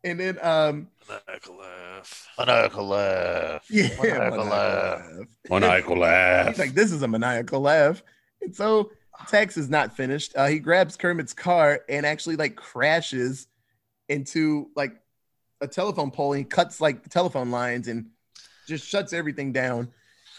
And then um Maniacal laugh. Maniacal laugh. yeah, Maniacal maniacal laugh. laugh. Maniacal laugh. He's like, this is a maniacal laugh. And so Tex is not finished. Uh, he grabs Kermit's car and actually like crashes into like a telephone pole and he cuts like telephone lines and just shuts everything down.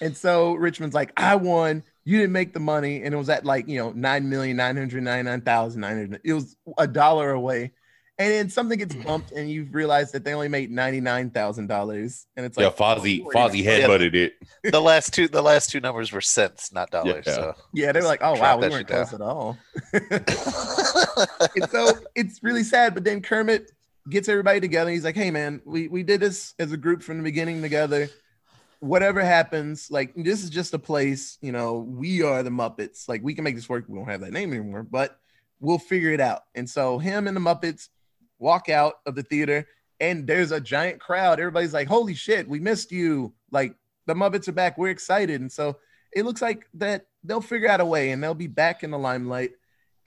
And so Richman's like, I won. You didn't make the money. And it was at like, you know, nine million nine hundred ninety nine thousand nine hundred. It was a dollar away. And then something gets bumped and you realize that they only made $99,000. And it's yeah, like, Fozzie, oh, Fozzie Yeah. headbutted it. The last two, the last two numbers were cents, not dollars. Yeah. yeah, they were like, oh, wow, we weren't shit down. close at all. So. <laughs> <laughs> and so it's really sad. But then Kermit gets everybody together. He's like, "Hey, man, we we did this as a group from the beginning together. Whatever happens, like this is just a place. You know, we are the Muppets. Like we can make this work. We don't have that name anymore, but we'll figure it out." And so him and the Muppets walk out of the theater, and there's a giant crowd. Everybody's like, "Holy shit, we missed you!" Like the Muppets are back. We're excited, and so it looks like that they'll figure out a way, and they'll be back in the limelight.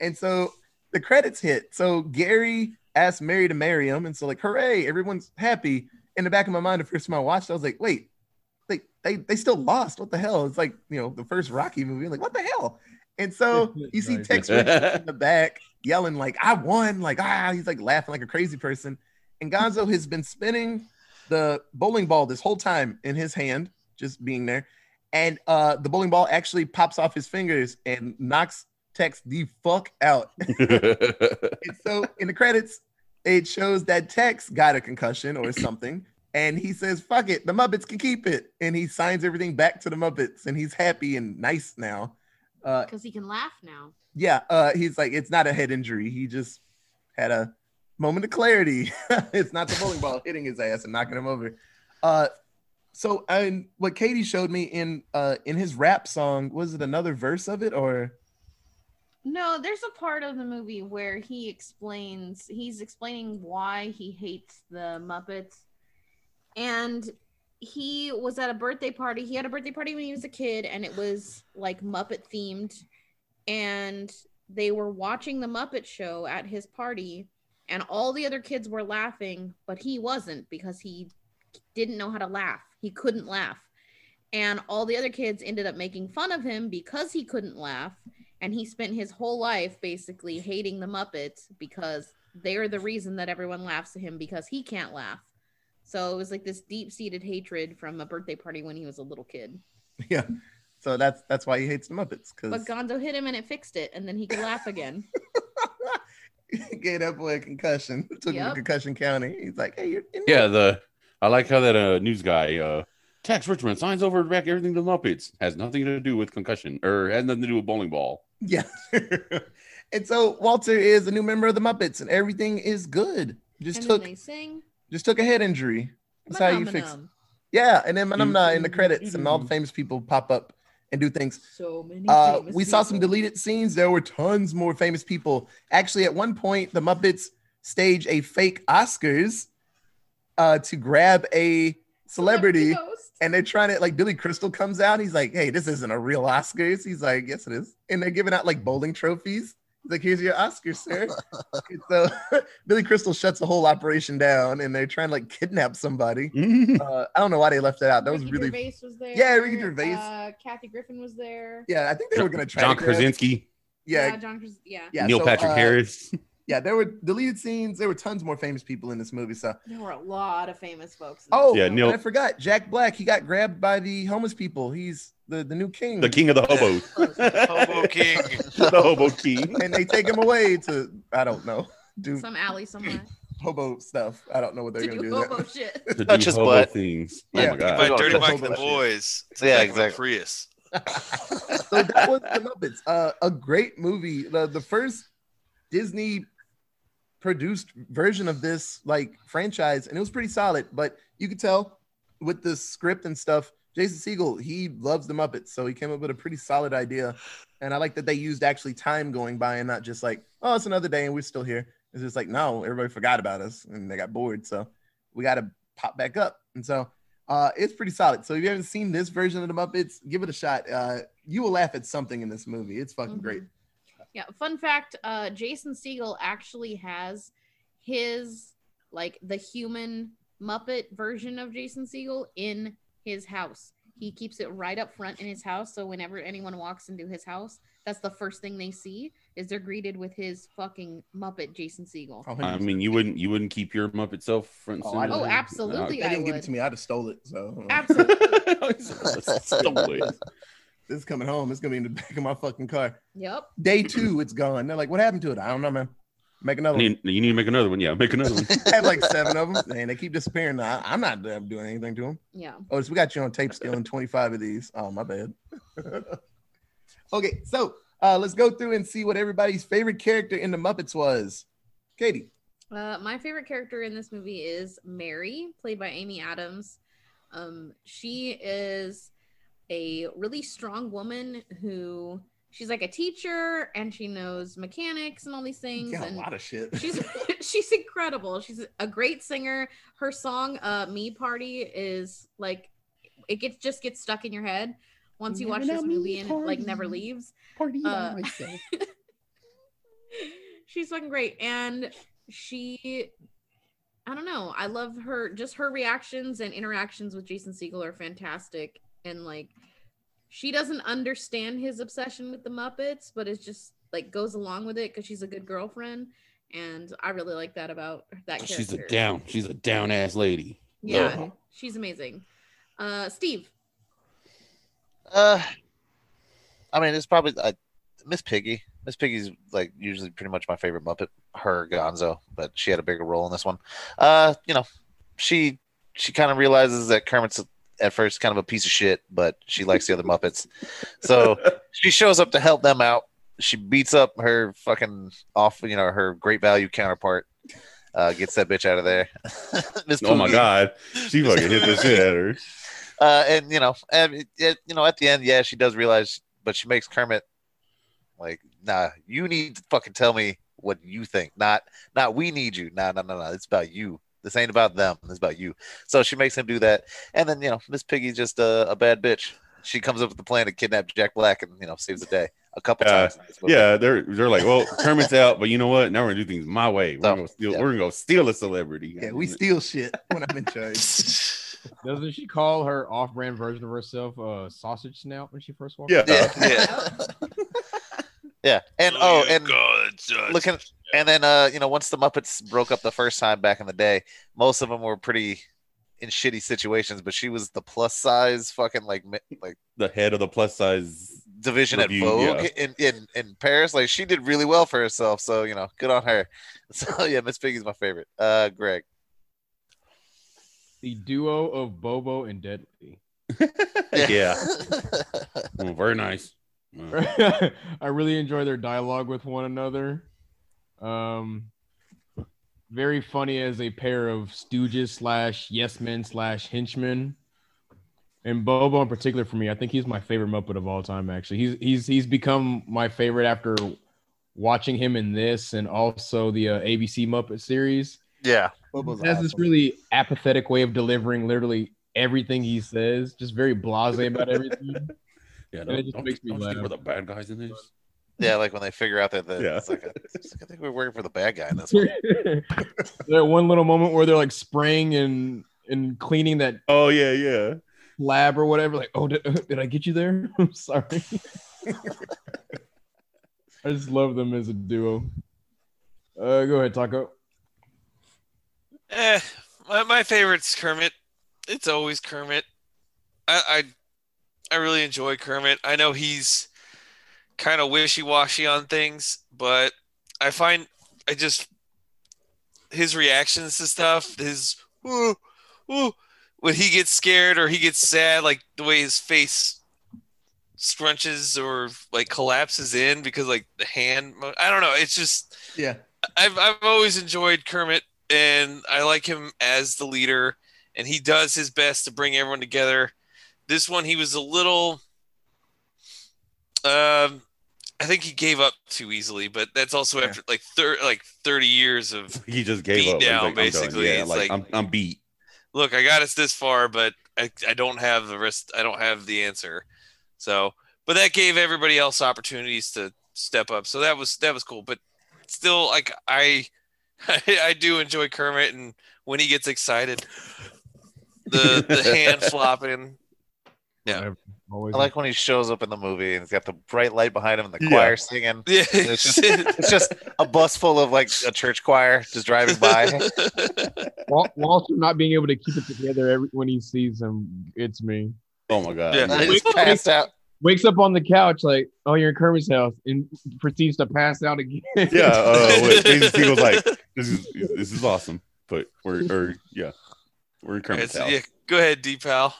And so the credits hit. So Gary asked Mary to marry him, and so like, hooray, everyone's happy. In the back of my mind, the first time I watched, I was like, wait, they they they still lost. What the hell? It's like you know the first Rocky movie. I'm like, what the hell? And so <laughs> you see. Tex in the back yelling like, I won, like ah, he's like laughing like a crazy person. And Gonzo has been spinning the bowling ball this whole time in his hand, just being there. And uh the bowling ball actually pops off his fingers and knocks Tex the fuck out. <laughs> And so in the credits, it shows that Tex got a concussion or something. And he says, fuck it, the Muppets can keep it. And he signs everything back to the Muppets and he's happy and nice now. Uh, Because he can laugh now. Yeah, uh, he's like, it's not a head injury. He just had a moment of clarity. <laughs> it's not the bowling ball <laughs> hitting his ass and knocking him over. Uh, so and what Katie showed me in uh in his rap song was it another verse of it or No, there's a part of the movie where he explains he's explaining why he hates the Muppets. And he was at a birthday party. He had a birthday party when he was a kid and it was like Muppet themed and they were watching the Muppet show at his party and all the other kids were laughing, but he wasn't because he didn't know how to laugh. He couldn't laugh. And all the other kids ended up making fun of him because he couldn't laugh and he spent his whole life basically hating the Muppets because they're the reason that everyone laughs at him because he can't laugh. So it was like this deep-seated hatred from a birthday party when he was a little kid. yeah. So that's that's why he hates the Muppets But because Gonzo hit him and it fixed it, and then he could laugh again. <laughs> Gave that boy a concussion. <laughs> Took him to concussion county. He's like, hey, you're in Yeah, the I like how that uh news guy uh Tex Richman signs over back everything to the Muppets has nothing to do with concussion or has nothing to do with bowling ball. Yeah. <laughs> and so Walter is a new member of the Muppets, and everything is good. Just and took sing. just took a head injury. That's how you fix. Manum-manum. Yeah, and then Manumna in the credits, and all the famous people pop up and do things. So many. Uh, we saw some deleted scenes. There were tons more famous people. Actually, at one point, the Muppets stage a fake Oscars uh, to grab a celebrity, ghost. and they're trying to like Billy Crystal comes out. He's like, "Hey, this isn't a real Oscars." He's like, "Yes, it is," and they're giving out like bowling trophies. He's like, "Here's your Oscar, sir." <laughs> So <laughs> Billy Crystal shuts the whole operation down, and they're trying to like kidnap somebody. <laughs> Uh, I don't know why they left that out. That was really Gervais was there. Yeah, Ricky Gervais. Uh, Kathy Griffin was there. yeah. I think they were gonna try John to Krasinski, Yeah, John. Kras- Yeah. yeah. Neil so, Patrick uh, Harris. Yeah, there were deleted scenes. There were tons more famous people in this movie. So, There were a lot of famous folks. in oh, Yeah. Neil- I forgot Jack Black. He got grabbed by the homeless people. He's the the new king. The king of the hobos. <laughs> Hobo King. <laughs> the hobo king. and they take him away to I don't know do Some alley somewhere hobo stuff. I don't know what they're to gonna do do. hobo there. shit. To Touch <laughs> do his hobo butt. things. Yeah. Oh my god. Hobo Dirty shit. Mike the. Boys. to Yeah, take my exactly. Prius. so that was the Muppets. Uh, a great movie. The the first Disney produced version of this like franchise, and it was pretty solid. But you could tell with the script and stuff, Jason Segel he loves the Muppets, so he came up with a pretty solid idea. And I like that they used actually time going by and not just like, oh, it's another day and we're still here. It's just like, no, everybody forgot about us and they got bored, so we got to pop back up. And so uh, it's pretty solid. So if you haven't seen this version of the Muppets, give it a shot. Uh, you will laugh at something in this movie. It's fucking great. Mhm. Yeah. Fun fact: uh, Jason Segel actually has his like the human Muppet version of Jason Segel in his house. He keeps it right up front in his house, so whenever anyone walks into his house, that's the first thing they see is they're greeted with his fucking Muppet Jason Segel. Oh, I mean, you wouldn't you wouldn't keep your Muppet self front and Oh, I center? Oh, absolutely. they didn't I give it to me. I'd have stole it. So Absolutely. Stole <laughs> it. this is coming home. It's gonna be in the back of my fucking car. Yep. Day two, it's gone. They're like, what happened to it? I don't know, man. Make another I one. need, you need to make another one. Yeah, make another one. <laughs> I have like seven of them, and they keep disappearing. I, I'm not uh, doing anything to them. Yeah. Oh, so we got you on tape stealing 25 of these. Oh, my bad. <laughs> okay, so uh, let's go through and see what everybody's favorite character in the Muppets was. Katie. Uh, my favorite character in this movie is Mary, played by Amy Adams. Um, she is a really strong woman who she's like a teacher and she knows mechanics and all these things. Got a lot of shit. she's <laughs> <laughs> she's incredible. She's a great singer. Her song uh "Me Party" is like it gets just gets stuck in your head once you watch this movie and it like never leaves. Uh, <laughs> she's fucking great and she i don't know i love her just her reactions and interactions with jason segel are fantastic and like she doesn't understand his obsession with the muppets but it's just like goes along with it because she's a good girlfriend and i really like that about that character She's a down. She's a down ass lady. yeah Uh-huh. she's amazing uh steve Uh, I mean, it's probably uh, Miss Piggy. Miss Piggy's like usually pretty much my favorite Muppet. Her Gonzo, but she had a bigger role in this one. Uh, you know, she she kind of realizes that Kermit's at first kind of a piece of shit, but she likes the other Muppets, so she shows up to help them out. She beats up her fucking off, you know, her great value counterpart. Uh, gets that bitch out of there. <laughs> Oh my god, she fucking hit the shit at her. Uh, and you know, and it, it- you know, at the end, yeah, she does realize, but she makes Kermit like, nah, you need to fucking tell me what you think, not, not we need you, nah, no, no, no, it's about you. This ain't about them. It's about you. So she makes him do that, and then you know, Miss Piggy's just a, a bad bitch. She comes up with the plan to kidnap Jack Black and you know saves the day a couple Yeah, times. in this movie. Yeah, they're they're like, well, Kermit's out, but you know what? Now we're gonna do things my way. We're So, gonna steal. yeah. We're gonna go steal a celebrity. Yeah, we steal shit when I'm in charge. <laughs> Doesn't she call her off-brand version of herself uh, sausage snout when she first walked? Yeah. Yeah, <laughs> Yep. yeah, and oh, and God, Judge. looking and then uh you know once the muppets broke up the first time back in the day most of them were pretty in shitty situations but she was the plus size fucking like like the head of the plus size division Review, at Vogue yeah. in, in in Paris. Like she did really well for herself. So you know, good on her. <laughs> So yeah, Miss Piggy's my favorite. Uh, Greg. The duo of Bobo and Deadly. <laughs> yeah. <laughs> Very nice. I really enjoy their dialogue with one another. Um, very funny as a pair of stooges slash yes men slash henchmen. And Bobo in particular for me, I think he's my favorite Muppet of all time. Actually, he's he's he's become my favorite after watching him in this and also the uh, ABC Muppet series. yeah. Bobo's He has this really apathetic way of delivering literally everything he says, just very blasé about everything. <laughs> yeah, it don't, just don't, makes me don't you think laugh. we're the bad guys in this. Yeah, like when they figure out that the Yeah. it's like, a, it's like I think we're working for the bad guy in this one. <laughs> that one little moment where they're like spraying and and cleaning that Oh yeah, yeah. lab or whatever. Like, oh, did, <laughs> did I get you there? <laughs> I'm sorry. I just love them as a duo. Uh, go ahead, Taco. Eh, my, my favorite's Kermit. It's always Kermit. I, I I really enjoy Kermit. I know he's kind of wishy-washy on things, but I find I just his reactions to stuff, his ooh, ooh, when he gets scared or he gets sad, like the way his face scrunches or like collapses in because like the hand. I don't know. It's just Yeah. I've I've always enjoyed Kermit, and I like him as the leader, and he does his best to bring everyone together. This one, he was a little. Um, I think he gave up too easily, but that's also Yeah. after like thir- like thirty years of <laughs> He just gave Beat up. Down, like, I'm basically. Yeah, It's like, like- I'm, I'm beat. look. I got us this far, but I, I don't have the rest. I don't have the answer. So, but that gave everybody else opportunities to step up. So that was that was cool. But still, like I, <laughs> I, do enjoy Kermit, and when he gets excited, the the hand <laughs> flopping. Yeah. Always I like when he shows up in the movie and he's got the bright light behind him and the Yeah. choir singing. <laughs> Yeah, It's just, it's just a bus full of like a church choir just driving by. <laughs> Wal- Walter not being able to keep it together every, when he sees him. It's me. Oh my god. Yeah. And he passed out. Wakes up on the couch like, oh, you're in Kermit's house, and proceeds to pass out again. yeah. Uh, <laughs> what, he was like, "This is this is awesome," but we're or yeah, we're in Alright, Kermit's so house. yeah, go ahead, D pal.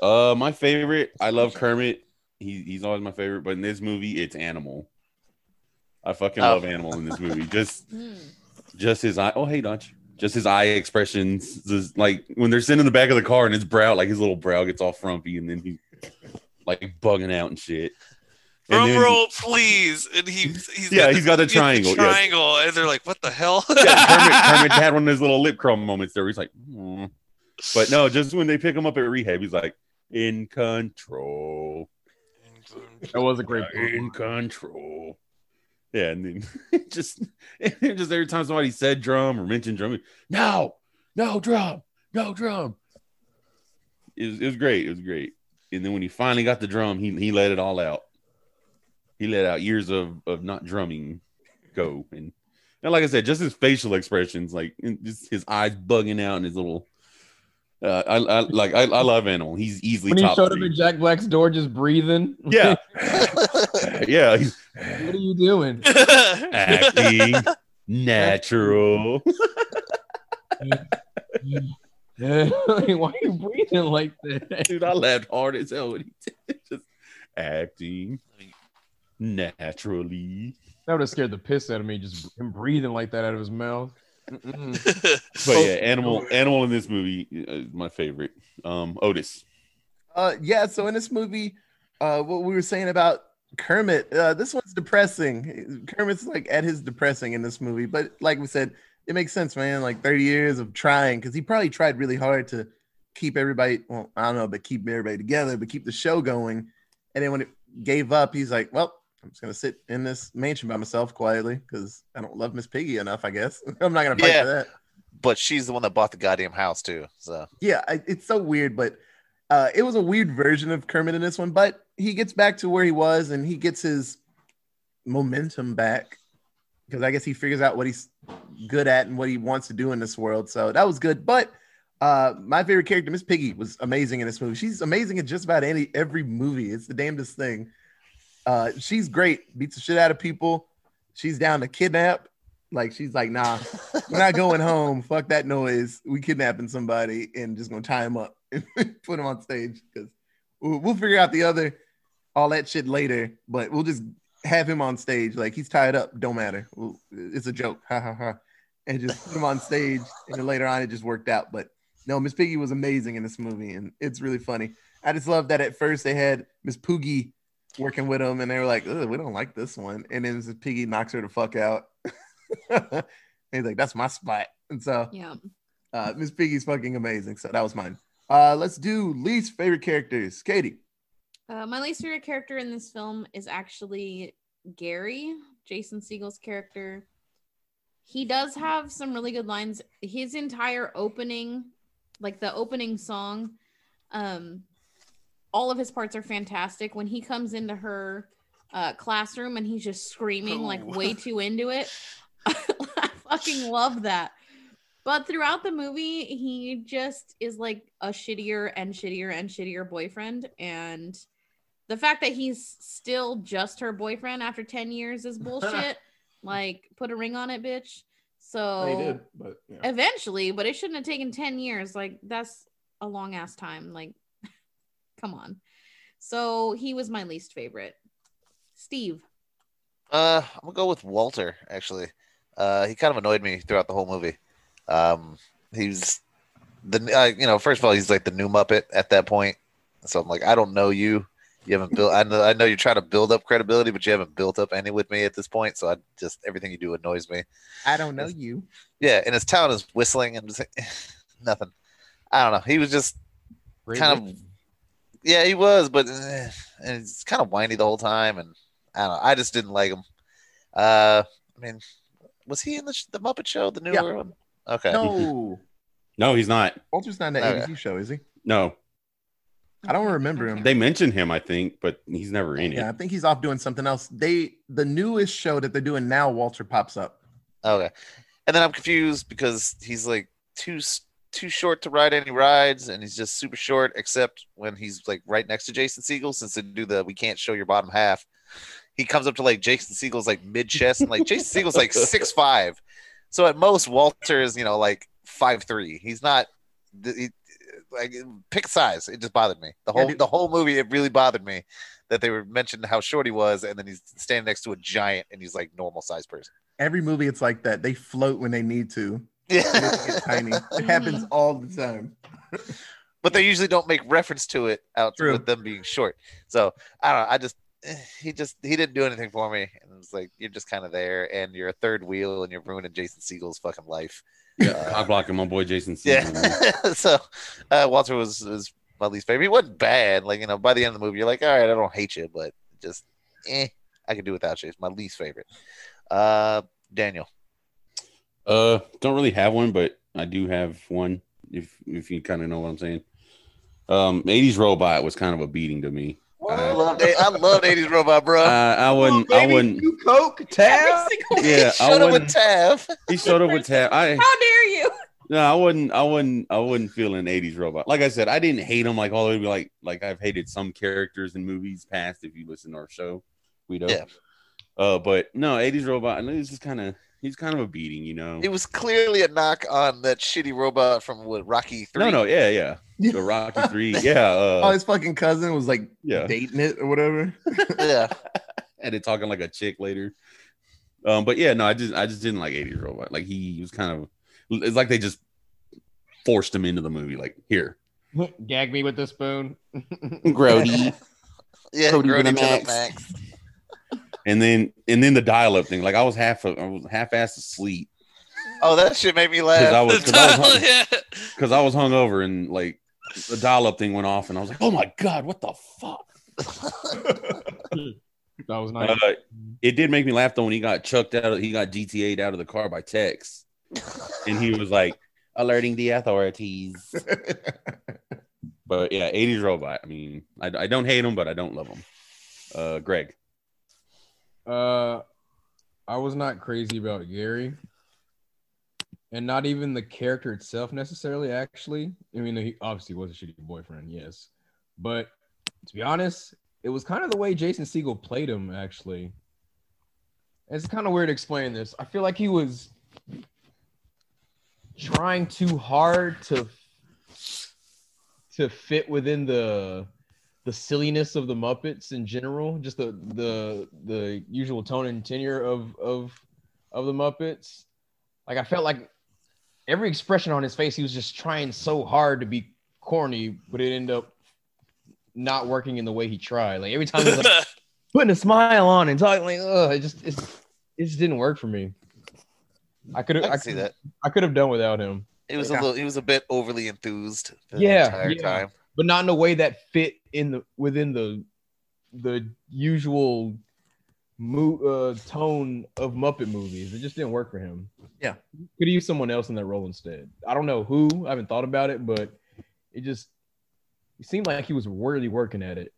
Uh, my favorite. I love Kermit. He, he's always my favorite. But in this movie, it's Animal. I fucking Oh. love Animal in this movie. Just <laughs> Hmm. just his eye. Oh hey, Dutch. Just his eye expressions. Just like when they're sitting in the back of the car and his brow, like his little brow gets all frumpy, and then he like bugging out and shit. And Drum then- roll, please. And he, he's <laughs> Yeah, got he's got the triangle, yeah. triangle, and they're like, "What the hell?" yeah, Kermit, <laughs> Kermit had one of those little lip crumb moments there. Where he's like, "Hmm." but no, just when they pick him up at rehab, he's like, in control, that was a great. in control. Yeah, and then <laughs> just, <laughs> just every time somebody said drum or mentioned drum, no, no drum, no drum. It was, it was great. It was great. And then when he finally got the drum, he he let it all out. He let out years of of not drumming go, and and like I said, just his facial expressions, like just his eyes bugging out and his little. Uh, I, I like I, I love Animal. He's easily When he top showed up at Jack Black's door, just breathing. Yeah, <laughs> <laughs> yeah. He's what are you doing? <laughs> acting natural. Why are you breathing like that? Dude, I laughed hard as hell when he did just acting naturally. That would have scared the piss out of me. Just him breathing like that out of his mouth. <laughs> But yeah, animal, animal in this movie is my favorite. Um, Otis. Uh, yeah. So in this movie, uh, what we were saying about Kermit, uh, this one's depressing. Kermit's like at his depressing in this movie, but like we said, it makes sense, man. Like 30 years of trying, because he probably tried really hard to keep everybody. Well, I don't know, but keep everybody together, but keep the show going. And then when it gave up, he's like, "Well, I'm just gonna sit in this mansion by myself quietly because I don't love Miss Piggy enough. I guess <laughs> I'm not gonna fight Yeah. for that." But she's the one that bought the goddamn house too. So yeah, I, it's so weird, but uh, it was a weird version of Kermit in this one. But he gets back to where he was, and he gets his momentum back because I guess he figures out what he's good at and what he wants to do in this world. So that was good. But uh, my favorite character, Miss Piggy, was amazing in this movie. She's amazing in just about any every movie. It's the damnedest thing. Uh, she's great. Beats the shit out of people. She's down to kidnap. Like she's like, nah, <laughs> we're not going home. Fuck that noise. We kidnapping somebody and just gonna tie him up and <laughs> put him on stage because we'll, we'll figure out the other all that shit later. But we'll just have him on stage. Like he's tied up. Don't matter. We'll, it's a joke. Ha ha ha. And just put him on stage. And then later on, it just worked out. But no, Miss Piggy was amazing in this movie, and it's really funny. I just love that at first they had Miss Poogy working with them, and they were like, "We don't like this one," and then Miss Piggy knocks her the fuck out. and <laughs> he's like, "That's my spot," and so Yeah. uh, Miss Piggy's fucking amazing. So that was mine. Uh, let's do least favorite characters. Katie. Uh, my least favorite character in this film is actually Gary, Jason Segel's character. He does have some really good lines. His entire opening, like the opening song, um, all of his parts are fantastic. When he comes into her uh, classroom and he's just screaming like Oh. way too into it, <laughs> I fucking love that. But throughout the movie, he just is like a shittier and shittier and shittier boyfriend. And the fact that he's still just her boyfriend after 10 years is <laughs> bullshit. like, put a ring on it, bitch. So but yeah. eventually, but it shouldn't have taken 10 years. Like, that's a long ass time. Like, come on. So he was my least favorite. Steve. Uh, I'm gonna go with Walter. Actually, uh, he kind of annoyed me throughout the whole movie. Um, he's the uh, you know, first of all, he's like the new Muppet at that point. So I'm like, I don't know you. You haven't built. I know. I know you're trying to build up credibility, but you haven't built up any with me at this point. So I just everything you do annoys me. I don't know you. Yeah, and his town is whistling and just <laughs> nothing. I don't know. He was just Great kind of witness. Yeah, he was, but eh, and he's kind of whiny the whole time, and I don't know. I just didn't like him. Uh, I mean, was he in the, the Muppet Show, the newer Yeah. one? Okay, No, No, he's not. Walter's not in the Okay. ABC show, is he? No, I don't remember him. they mentioned him, I think, but he's never in it. Yeah, I think he's off doing something else. They the newest show that they're doing now, Walter pops up. okay. And then I'm confused because he's like too s- too short to ride any rides, and he's just super short, except when he's like right next to Jason Segel. Since they do the we can't show your bottom half, he comes up to like Jason Segel's like mid chest, and like Jason Segel's like <laughs> six five. So at most, Walter is you know like five three. He's not. He, like pick size. It just bothered me. The whole dude. the whole movie. It really bothered me that they were mentioning how short he was, and then he's standing next to a giant, and he's like normal size person. Every movie, it's like that. They float when they need to. They Yeah, get tiny. It <laughs> happens all the time. but they usually don't make reference to it out True. with them being short. So I don't know. I just eh, he just he didn't do anything for me, and it's like you're just kind of there, and you're a third wheel, and you're ruining Jason Segel's fucking life. Yeah, I block blocking my boy Jason. Segel. Yeah. <laughs> so uh, Walter was was my least favorite. He wasn't bad. Like you know, by the end of the movie, you're like, all right, I don't hate you, but just eh, I could do without you. It's my least favorite. Uh, Daniel. Uh, don't really have one, but I do have one. If if you kind of know what I'm saying. Um, 80s robot was kind of a beating to me. I love I love 80s robot, bro. I, I wouldn't. I wouldn't. You coke, tab. Yeah, I Shut up with wouldn't. Tav. He showed up with tab. I How dare you? no, I wouldn't. I wouldn't. I wouldn't feel an 80s robot. Like I said, I didn't hate him like all the way like like I've hated some characters in movies past. If you listen to our show, we know. Yeah. Uh, but no, 80s robot. I know he's just kind of he's kind of a beating, you know. It was clearly a knock on that shitty robot from what, Rocky Three. No, no, yeah, yeah. The <laughs> Rocky Three, yeah, Oh, uh, his fucking cousin was like yeah. dating it or whatever. <laughs> Yeah, and it talking like a chick later. Um, but yeah, no, I just I just didn't like 80s robot. Like he was kind of it's like they just forced him into the movie. Like here, <laughs> Gag me with the spoon. Grody, yeah. Cody Grody to the max. And then and then the dial up thing. Like I was half I was half assed asleep Oh, that shit made me because I laugh. was because I was hung, yeah. I was hungover and like the dial up thing went off and I was like, oh my god, what the fuck. <laughs> That was nice. Uh, it did make me laugh though when he got chucked out. Of, he got GTA'd out of the car by Tex, and he was like alerting the authorities. <laughs> But yeah, 80s robot. I mean, I, I don't hate him, but I don't love him. Uh, Greg. Uh, I was not crazy about Gary, and not even the character itself necessarily. Actually, I mean, he obviously was a shitty boyfriend, yes, but to be honest, it was kind of the way Jason Segel played him. Actually, it's kind of weird to explain this. I feel like he was trying too hard to to fit within the the silliness of the Muppets in general, just the the the usual tone and tenure of of of the Muppets. Like I felt like every expression on his face, he was just trying so hard to be corny, but it ended up not working in the way he tried. Like every time he was like <laughs> putting a smile on and talking like, oh, it just it's, it just didn't work for me. I could have I I see could that. I could have done without him, It was a Yeah. little. He was a bit overly enthused. The Yeah, entire yeah. time. But not in a way that fit in the within the the usual mo- uh, tone of Muppet movies. It just didn't work for him. Yeah. could have used someone else in that role instead. I don't know who. I haven't thought about it, but it just it seemed like he was really working at it.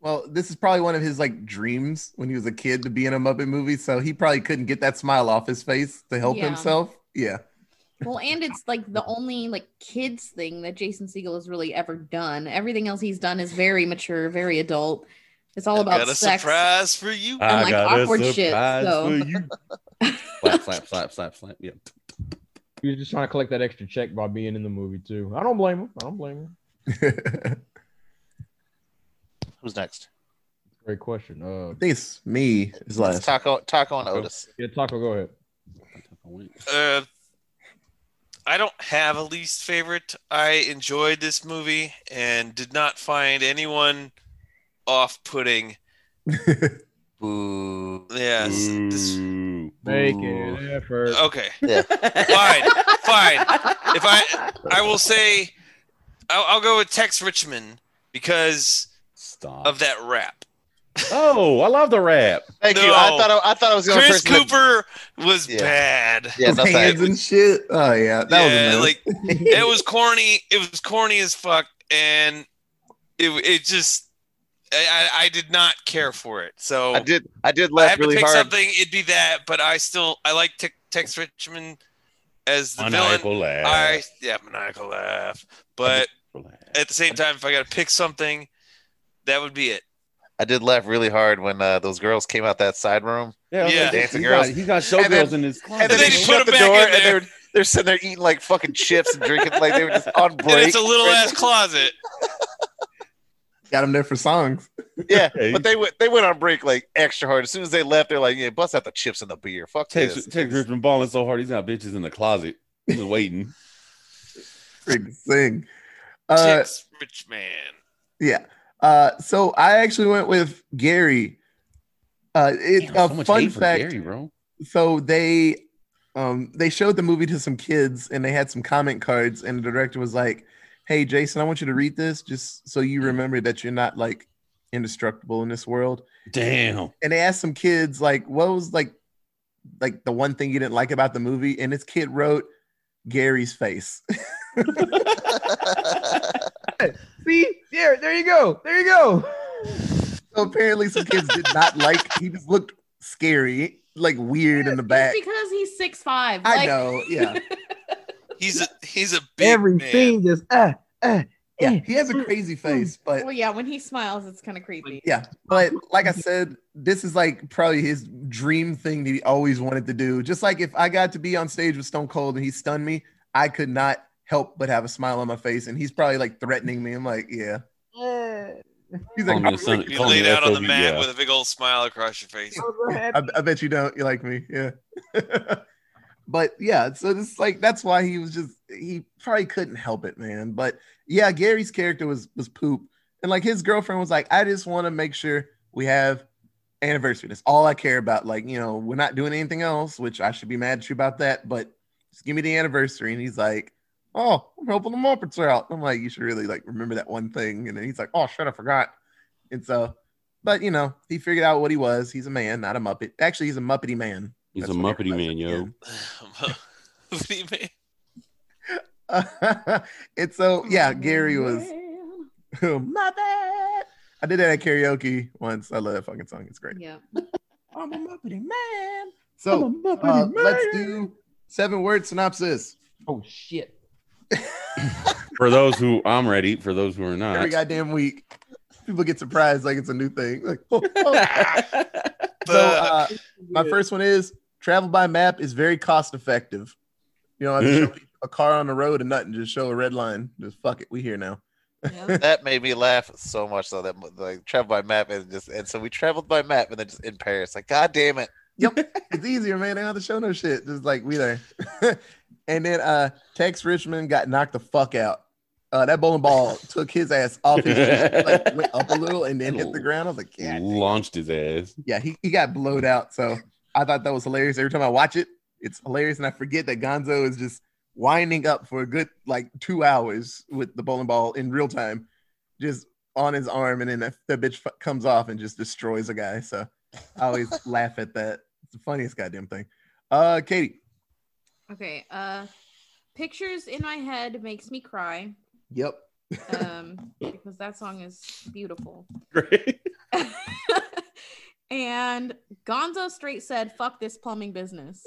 Well, this is probably one of his like dreams when he was a kid to be in a Muppet movie. So he probably couldn't get that smile off his face to help Yeah. himself. Yeah. Well, and it's like the only like kids thing that Jason Segel has really ever done. Everything else he's done is very mature, very adult. It's all I've about got a sex. surprise for you. And, like, awkward shit, so. for you. <laughs> slap, slap, slap, slap, slap. Yeah. He was just trying to collect that extra check by being in the movie too. I don't blame him. I don't blame him. <laughs> Who's next? Great question. Uh, I think it's me is It's last. Taco, Taco, and Otis. yeah, Taco, go ahead. Uh, I don't have a least favorite. I enjoyed this movie and did not find anyone off-putting. <laughs> Boo. Yes. this- Make an effort. okay. Yeah. <laughs> Fine. Fine. If I, I will say, I'll, I'll go with Tex Richman because Stop. of that rap. Oh, I love the rap. Thank you. I thought I, I thought I was the only Chris person that- Cooper was Yeah. bad. yeah, no His hands and shit. Oh yeah, that yeah, was like it was corny. It was corny as fuck, and it it just I, I I did not care for it. So I did. I did I laugh have really to pick hard. something. It'd be that, but I still I like Te- Tex Richman as the villain. Maniacal laugh. I yeah, maniacal laugh. But at the same time, if I got to pick something, that would be it. I did laugh really hard when uh, those girls came out that side room. yeah, Yeah. Dancing he girls. Got, he got And then- showgirls in his And closet. then then they he shut put the 'em back door, and they're they're sitting there eating like fucking chips and drinking like they were just on break. <laughs> And it's a little ass <laughs> closet. got them there for songs. yeah, Hey. <laughs> but they went they went on break like extra hard. As soon as they left, they're like, "Yeah, bust out the chips and the beer. Fuck Tex, this." Tex Richman balling so hard, he's got bitches in the closet. He's waiting. Great to sing. Uh, Tex Richman. yeah. Uh, so I actually went with Gary. Uh, it, Damn, a so fun fact. Gary, bro. so they um they showed the movie to some kids and they had some comment cards and the director was like hey jason i want you to read this just so you remember that you're not like indestructible in this world Damn. and they asked some kids like what was like like the one thing you didn't like about the movie and this kid wrote gary's face <laughs> <laughs> See, there, there you go, there you go. <laughs> so apparently some kids did not like he just looked scary like weird in the back It's because he's six five. i know yeah <laughs> He's a he's a big Everything just uh, uh, yeah eh. he has a crazy face but Well, yeah, when he smiles, it's kind of creepy. Yeah, but like I said, this is like probably his dream thing that he always wanted to do. Just like if I got to be on stage with Stone Cold and he stunned me, I could not help but have a smile on my face. And he's probably like threatening me. I'm like, yeah. He's Call like, me a son- You call me laid out on the mat yeah. with a big old smile across your face. <laughs> I, I bet you don't. You like me, yeah. <laughs> but yeah, so this like that's why he was just he probably couldn't help it, man. But yeah, Gary's character was was poop, and like his girlfriend was like, I just want to make sure we have anniversary. That's all I care about. Like you know, we're not doing anything else, which I should be mad at you about that. But just give me the anniversary. And he's like, Oh, I'm helping the Muppets out. I'm like, you should really like remember that one thing. And then he's like, Oh shit, I forgot. And so, but you know, he figured out what he was. He's a man, not a Muppet. Actually, he's a Muppety man. He's That's a Muppety man, yo. what do you mean? said. <laughs> and so, yeah, Gary was Muppet. <laughs> I did that at karaoke once. I love that fucking song. It's great. Yeah. <laughs> I'm a Muppety man. So uh, let's do seven word synopsis. Oh shit. <laughs> For those who I'm ready, for those who are not. Every not, goddamn week. People get surprised like it's a new thing. Like, <laughs> so uh, my first one is travel by map is very cost effective. You know, I show <laughs> a car on the road and nothing, just show a red line. Just fuck it, we here now. Yeah. that made me laugh so much so that like travel by map and just and so we traveled by map and then just in Paris. Like, god damn it. Yep it's easier, man. They don't have to show no shit. Just like we there. And then uh Tex Richman got knocked the fuck out. Uh, that bowling ball <laughs> took his ass off his feet, like went up a little and then hit the <laughs> ground. I was like, yeah, Launched his ass. yeah, he, he got blowed out. So I thought that was hilarious. Every time I watch it, it's hilarious. And I forget that Gonzo is just winding up for a good like two hours with the bowling ball in real time, just on his arm. And then that, that bitch f- comes off and just destroys a guy. So I always <laughs> laugh at that. It's the funniest goddamn thing. Uh, Katie. Okay. Uh, pictures in my head makes me cry. Yep. Um, because that song is beautiful. <laughs> Great. <laughs> and Gonzo straight said, "Fuck this plumbing business."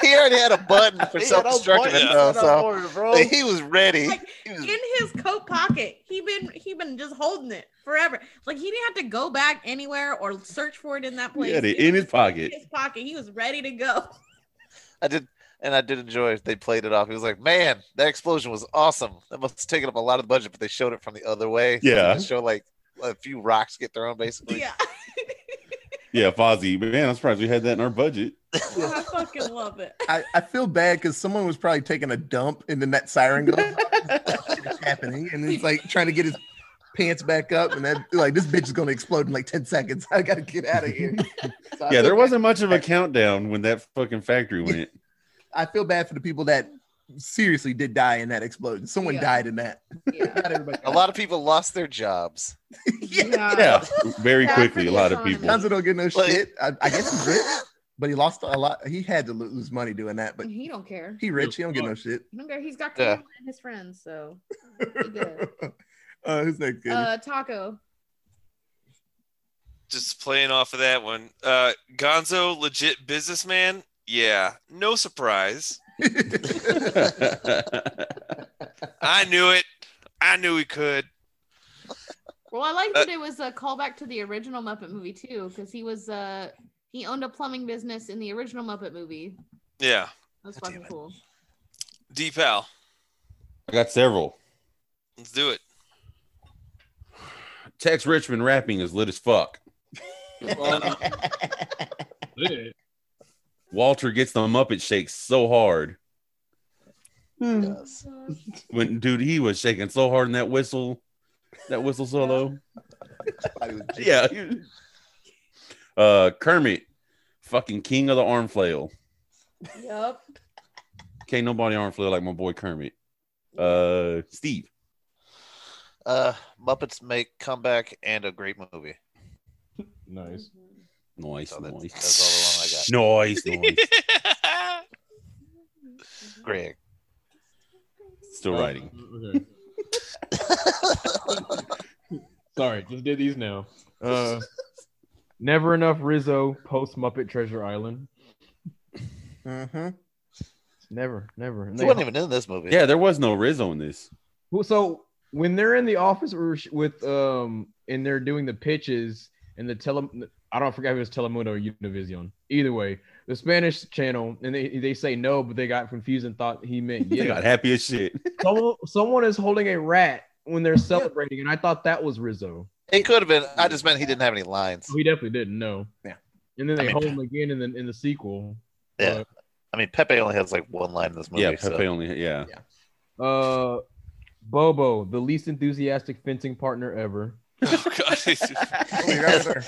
He already had a button for He had self no destructing point. it though, He so point, bro. like, he was ready. Like, He was- in his coat pocket. He been he been just holding it forever. Like he didn't have to go back anywhere or search for it in that He place. had it It in his pocket. in his pocket. He was ready to go. <laughs> I did, and I did enjoy. it. They played it off. He was like, "Man, that explosion was awesome. That must have taken up a lot of the budget, but they showed it from the other way. Yeah. just show like a few rocks get thrown, basically. Yeah, <laughs> Yeah, Fozzie. Man, I'm surprised we had that in our budget. <laughs> I fucking love it. I, I feel bad because someone was probably taking a dump and then that siren goes it's happening and he's like trying to get his pants back up and that like this bitch is gonna explode in like 10 seconds. I gotta get out of here. <laughs> So Yeah, there wasn't much of a countdown when that fucking factory went. I feel bad for the people that seriously did die in that explosion. Someone Yeah. died in that. Yeah. <laughs> Not. A lot of people lost their jobs. <laughs> yeah. Yeah, very quickly. A lot of people. Gonzo don't get no Like- shit. I, I guess he's rich, <laughs> but he lost a lot. He had to lose money doing that, but he don't care. he rich. He don't get no shit. He don't care. He's got Yeah. Camilla and his friends. So he good. uh, who's next? Katie? Uh, Taco. just playing off of that one. Uh, Gonzo, legit businessman. Yeah, no surprise. <laughs> I knew it. I knew he could. Well, I like Uh, that it was a callback to the original Muppet movie too, because he was uh he owned a plumbing business in the original Muppet movie. Yeah, That's God fucking cool. Deepal. I got several. Let's do it. Tex Richman rapping is lit as fuck. <laughs> Walter gets the Muppet shake so hard. Yes. When dude, he was shaking so hard in that whistle, that whistle solo. yeah. Uh Kermit, fucking king of the arm flail. Yep. Can't nobody arm flail like my boy Kermit. Uh Steve. Uh, Muppets make comeback and a great movie. Nice. Nice, So that's, nice. that's all the one I got. Nice, nice. <laughs> Greg. Still writing. Okay. <laughs> Sorry, just did these now. Uh, never enough Rizzo post Muppet Treasure Island. hmm Never, never. And He they- wasn't even in this movie. Yeah, there was no Rizzo in this. Well, so when they're in the office with- with um and they're doing the pitches and the tele I don't forget if it was Telemundo or Univision. Either way, the Spanish channel and they, they say no, but they got confused and thought he meant <laughs> They got happy as shit. someone, <laughs> someone is holding a rat when they're celebrating, and I thought that was Rizzo. It could have been. I just meant he didn't have any lines. We definitely didn't know. Yeah. And then I they mean- hold him again in the in the sequel. Yeah. I mean, Pepe only has like one line in this movie. yeah, so- Pepe only yeah. Uh, Bobo, the least enthusiastic fencing partner ever. <laughs> Oh, God.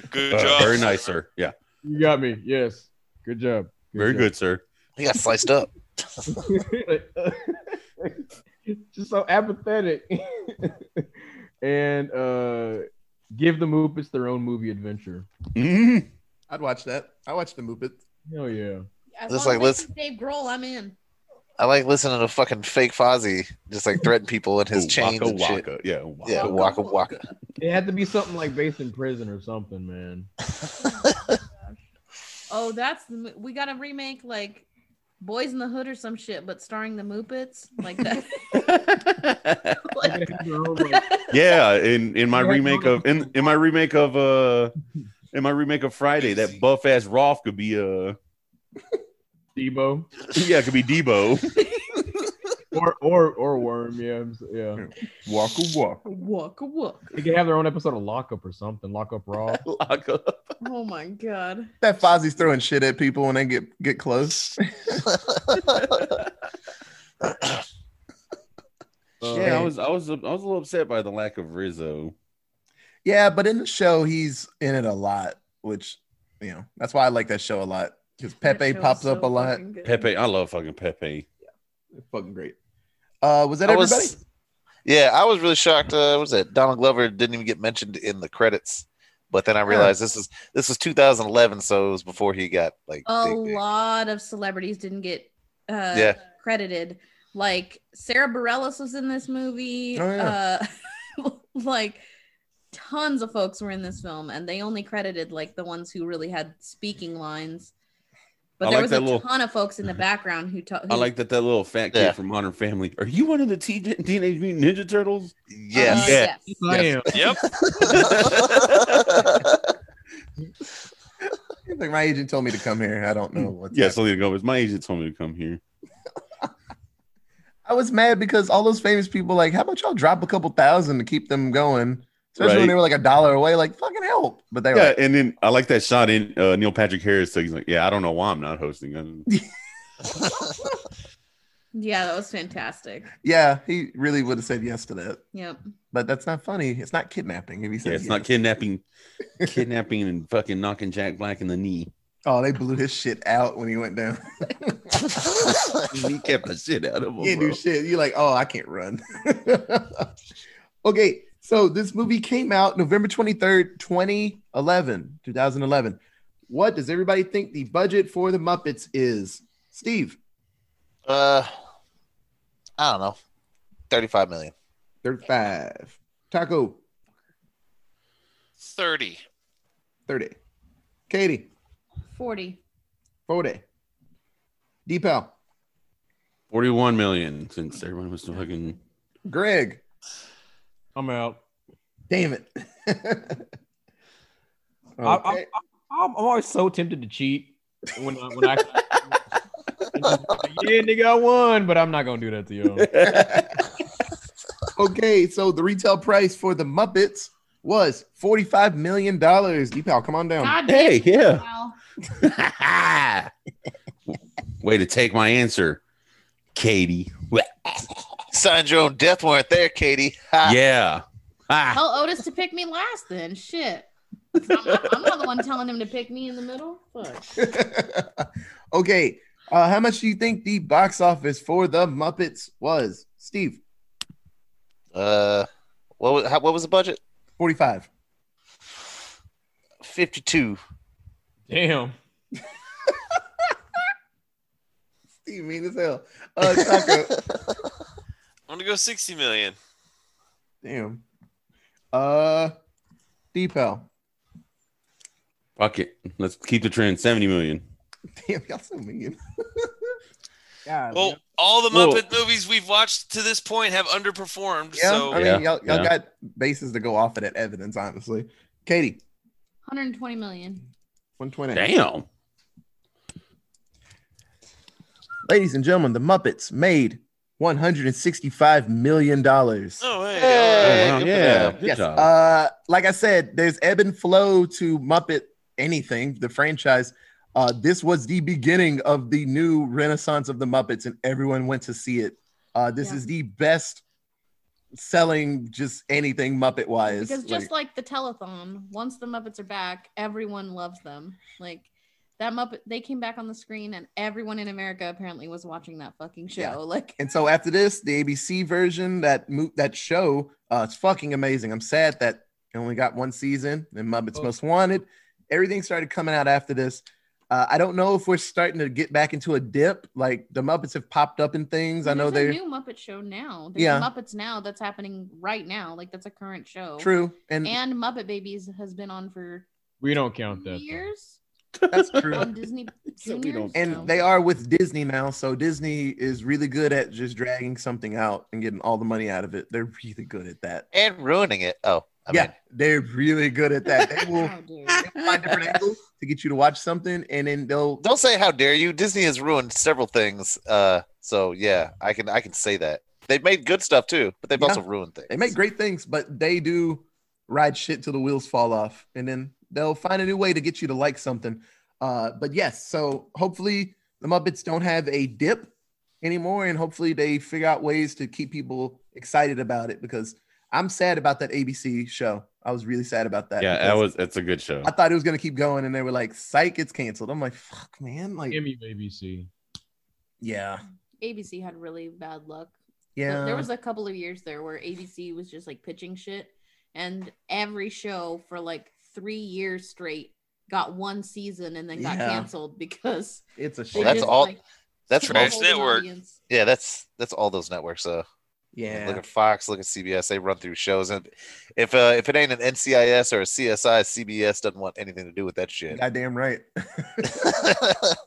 <laughs> Good Uh, job. very nice, sir. Yeah. You got me. Yes. Good job. Very job. good, sir. He got sliced up. <laughs> just so apathetic. and uh give the Muppets their own movie adventure. Mhm. I'd watch that. I watch the Muppets. Hell yeah. As Just long like, as let's- it's Dave Grohl, I'm in. I like listening to fucking fake Fozzie just like threaten people in his Ooh, chains waka and shit. waka. Yeah. waka. Yeah, waka waka. It had to be something like based in prison or something, man. <laughs> Oh, that's the we got to remake like Boys in the Hood or some shit, but starring the Muppets like that. Like- <laughs> <laughs> yeah, in in my remake of in in my remake of uh in my remake of Friday, that buff ass Rowlf could be uh Debo <laughs> yeah, it could be Debo. <laughs> or or or Worm. Yeah, yeah. Walk a walk. walk a walk. They could have their own episode of Lockup or something. Lockup Raw. <laughs> Lock up. Oh my god. That Fozzie's throwing shit at people when they get get close. Uh, Yeah, I was I was I was a little upset by the lack of Rizzo. Yeah, but in the show, he's in it a lot, which you know that's why I like that show a lot because Pepe pops is up a lot. Pepe, I love fucking Pepe. It's fucking great. Uh, was that I everybody? was, yeah, I was really shocked. Uh, what was it Donald Glover didn't even get mentioned in the credits, but then I realized this is this is 2011, so it was before he got like a big, big. lot of celebrities didn't get uh Yeah. credited like sara bareilles was in this movie Oh, yeah. uh <laughs> like tons of folks were in this film and they only credited like the ones who really had speaking lines but I there like was a little- ton of folks in the <laughs> background who talked I like that that little fat kid Yeah. from Modern Family. Are you one of the T- Teenage Mutant Ninja Turtles? Yes. Yeah. Yes, I am. <laughs> Yep. <laughs> like my agent told me to come here. I don't know what's Yeah, happening. Selena Gomez. My agent told me to come here. I was mad because all those famous people like, how about y'all drop a couple thousand to keep them going? Especially when they were like a dollar away, like fucking help. But they were Yeah, like, and then I like that shot in uh, Neil Patrick Harris. So he's like, "Yeah, I don't know why I'm not hosting." <laughs> Yeah that was fantastic yeah, he really would have said yes to that. yep But that's not funny. It's not kidnapping. If he says Yeah, it's yes. not kidnapping, <laughs> kidnapping and fucking knocking Jack Black in the knee. Oh, they blew his shit out when he went down. <laughs> he kept the shit out of him. You can't bro. do shit. You're like, oh, I can't run. okay, so this movie came out November 23rd, 2011. 2011. What does everybody think the budget for the Muppets is? Steve, Uh, I don't know, 35 million. 35. Taco, 30. 30. Katie, 40 40. Deepal, Forty-one million since everyone was fucking. Greg, I'm out. damn it. <laughs> I, I, okay. I'm, I'm always so tempted to cheat when I, when I <laughs> yeah nigga I won, but I'm not gonna do that to you. <laughs> okay, so the retail price for the Muppets was $45 million. Deepal, come on down. god Hey, damn yeah. Way to take my answer, Katie. Signed your own death warrant there, Katie. Ha. yeah. Ah. Tell Otis to pick me last then. Shit. I'm not, I'm not the one telling him to pick me in the middle. Fuck. <laughs> okay, uh, how much do you think the box office for the Muppets was? Steve, Uh, what was how, what was the budget? 45. 52. Damn. <laughs> Steve, mean as hell. Uh, Taco, <laughs> I'm gonna go 60 million. damn. Uh, Deepal, Fuck it. Let's keep the trend. Seventy million. damn, y'all so mean. <laughs> God, Well, all the Well- Muppet movies we've watched to this point have underperformed. yeah, so I mean, Yeah, y'all, y'all yeah. got bases to go off of that evidence, honestly. Katie, 120 million. 120. Damn. Ladies and gentlemen, the Muppets made $165 million. oh hey, Hey. Oh, right. good yeah. Good yes. job. Uh, like I said, there's ebb and flow to Muppet anything, the franchise. Uh, this was the beginning of the new renaissance of the Muppets, and everyone went to see it. Uh, this Yeah. is the best selling just anything Muppet wise. Because just like the telethon, once the Muppets are back, everyone loves them. Like that Muppet, they came back on the screen, and everyone in America apparently was watching that fucking show. Yeah. <laughs> Like, and so after this, the ABC version, that mo- that show, uh, it's fucking amazing. I'm sad that it only got one season. And Muppets Oh. Most Wanted, everything started coming out after this. Uh, I don't know if we're starting to get back into a dip. Like the Muppets have popped up in things. I know there's they're a new Muppet show now. There's Yeah. Muppets now that's happening right now. Like that's a current show. true. And, And Muppet Babies has been on for We don't count that. though. Years. That's <laughs> true. on Disney Junior. and so- they are with Disney now, so Disney is really good at just dragging something out and getting all the money out of it. They're really good at that. and ruining it. Oh, I yeah, mean, they're really good at that. They will <laughs> How they'll find different angles to get you to watch something, and then they'll don't say how dare you. Disney has ruined several things. Uh, so yeah, I can I can say that they've made good stuff too, but they've Yeah. also ruined things. they make great things, but they do ride shit till the wheels fall off, and then they'll find a new way to get you to like something. Uh, but yes, so hopefully the Muppets don't have a dip anymore, and hopefully they figure out ways to keep people excited about it because I'm sad about that ABC show. I was really sad about that. yeah, that was it's a good show. I thought it was gonna keep going, and they were like, "Psych, it's canceled." I'm like, "Fuck, man!" Like, Give me ABC. yeah, ABC had really bad luck. yeah. There was a couple of years there where ABC was just like pitching shit, and every show for like three years straight got one season and then got Yeah. canceled because it's a they shame. Well, that's just, all- like, that's couldn't Trash Network. audience. Yeah, that's that's all those networks. Uh, yeah. look at Fox, look at CBS. They run through shows, and if uh, if it ain't an NCIS or a CSI, CBS doesn't want anything to do with that shit. Goddamn right. <laughs>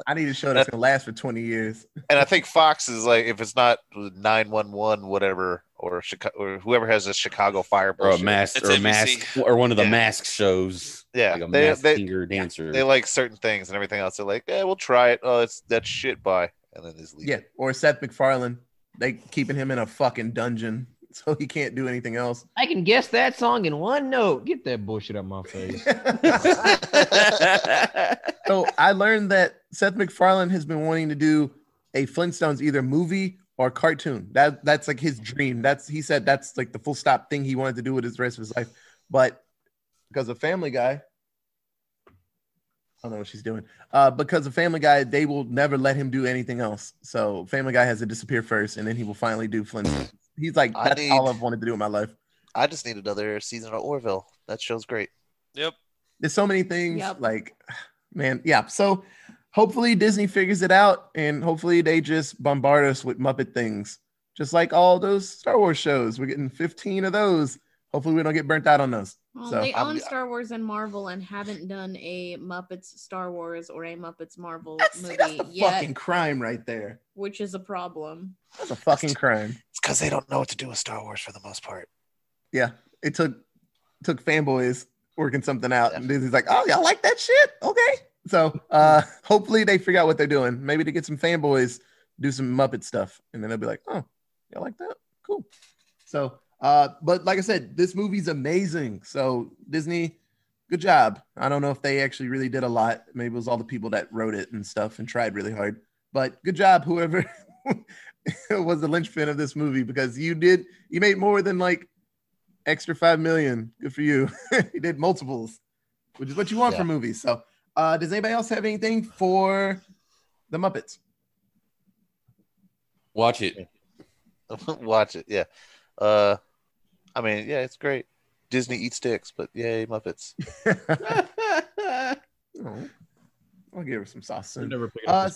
I need a show that's gonna last for 20 years. and I think Fox is like, if it's not nine one one, whatever, or Chicago, or whoever has a Chicago Fire or a mask or a NBC. mask or one of the Yeah. mask shows. Yeah, like a they- mask they- singer dancer. They like certain things and everything else. They're like, yeah, we'll try it. Oh, it's that shit. Bye, and then just leave. Yeah, or Seth MacFarlane. They keeping him in a fucking dungeon <laughs> so he can't do anything else. I can guess that song in one note. Get that bullshit out my face. <laughs> so I learned that Seth MacFarlane has been wanting to do a Flintstones either movie or cartoon. That that's like his dream. That's he said that's like the full stop thing he wanted to do with his rest of his life. But because of Family Guy, I don't know what she's doing. Uh, because of Family Guy, they will never let him do anything else. So Family Guy has to disappear first, and then he will finally do Flintstones. He's like, I that's all need- I've wanted to do in my life. I just need another season of Orville. That show's great. Yep. there's so many things Yep. like man yeah so hopefully disney figures it out and hopefully they just bombard us with muppet things. Just like all those star wars shows. We're getting 15 of those. Hopefully we don't get burnt out on those. Well, So, they I'm- own Star Wars and Marvel and haven't done a Muppets Star Wars or a Muppets Marvel that's, movie that's the yet, fucking crime right there. Which is a problem. that's a fucking crime. It's because they don't know what to do with Star Wars for the most part. yeah it took took fanboys working something out Yeah. and disney's like oh y'all like that shit? Okay so uh hopefully they figure out what they're doing maybe to get some fanboys do some muppet stuff and then they'll be like oh y'all like that cool so uh but like i said this movie's amazing so disney good job i don't know if they actually really did a lot maybe it was all the people that wrote it and stuff and tried really hard but good job whoever <laughs> was the linchpin of this movie because you did you made more than like extra five million. Good for you. <laughs> you did multiples, which is what you want Yeah. from movies. So, uh, does anybody else have anything for the Muppets? Watch it. <laughs> Watch it. Yeah. Uh, I mean, yeah, it's great. Disney eats dicks, but yay, Muppets. Oh, <laughs> I'll give her some sauce soon. never picking Uh,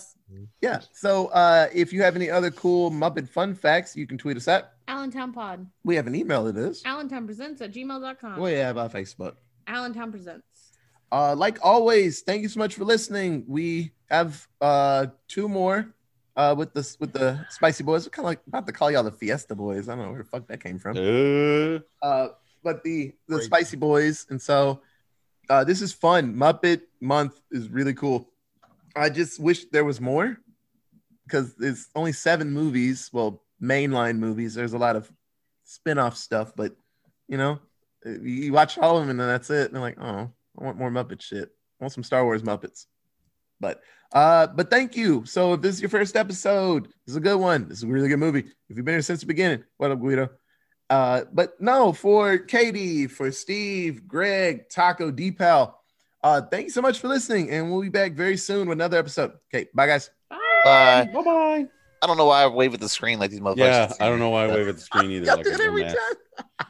yeah. So, uh, if you have any other cool Muppet fun facts, you can tweet us at. Allentown Pod. We have an email to this. Allentown Presents at gmail.com. We have our Facebook. Allentown Presents. Uh, like always, thank you so much for listening. We have uh two more uh with the with the spicy boys. We're kind of like about to call y'all the Fiesta Boys. I don't know where the fuck that came from. Uh, Uh, but the the Great. spicy boys, and so uh, this is fun. Muppet Month is really cool. I just wish there was more because there's only seven movies. Well, mainline movies. There's a lot of spin-off stuff, but you know, you you watch all of them and then that's it. And they're like, oh, I want more Muppet shit. I want some Star Wars Muppets. But uh, but thank you. So if this is your first episode, this is a good one. This is a really good movie. If you've been here since the beginning, what up, Guido? Uh, but no, for Katie, for Steve, Greg, Taco, Deepal, uh, thank you so much for listening, and we'll be back very soon with another episode. Okay, bye guys. Bye. Bye. bye bye. I don't know why I wave at the screen like these motherfuckers. Yeah, I don't know why I wave at the screen either. <laughs> Y'all Like do it every time. <laughs>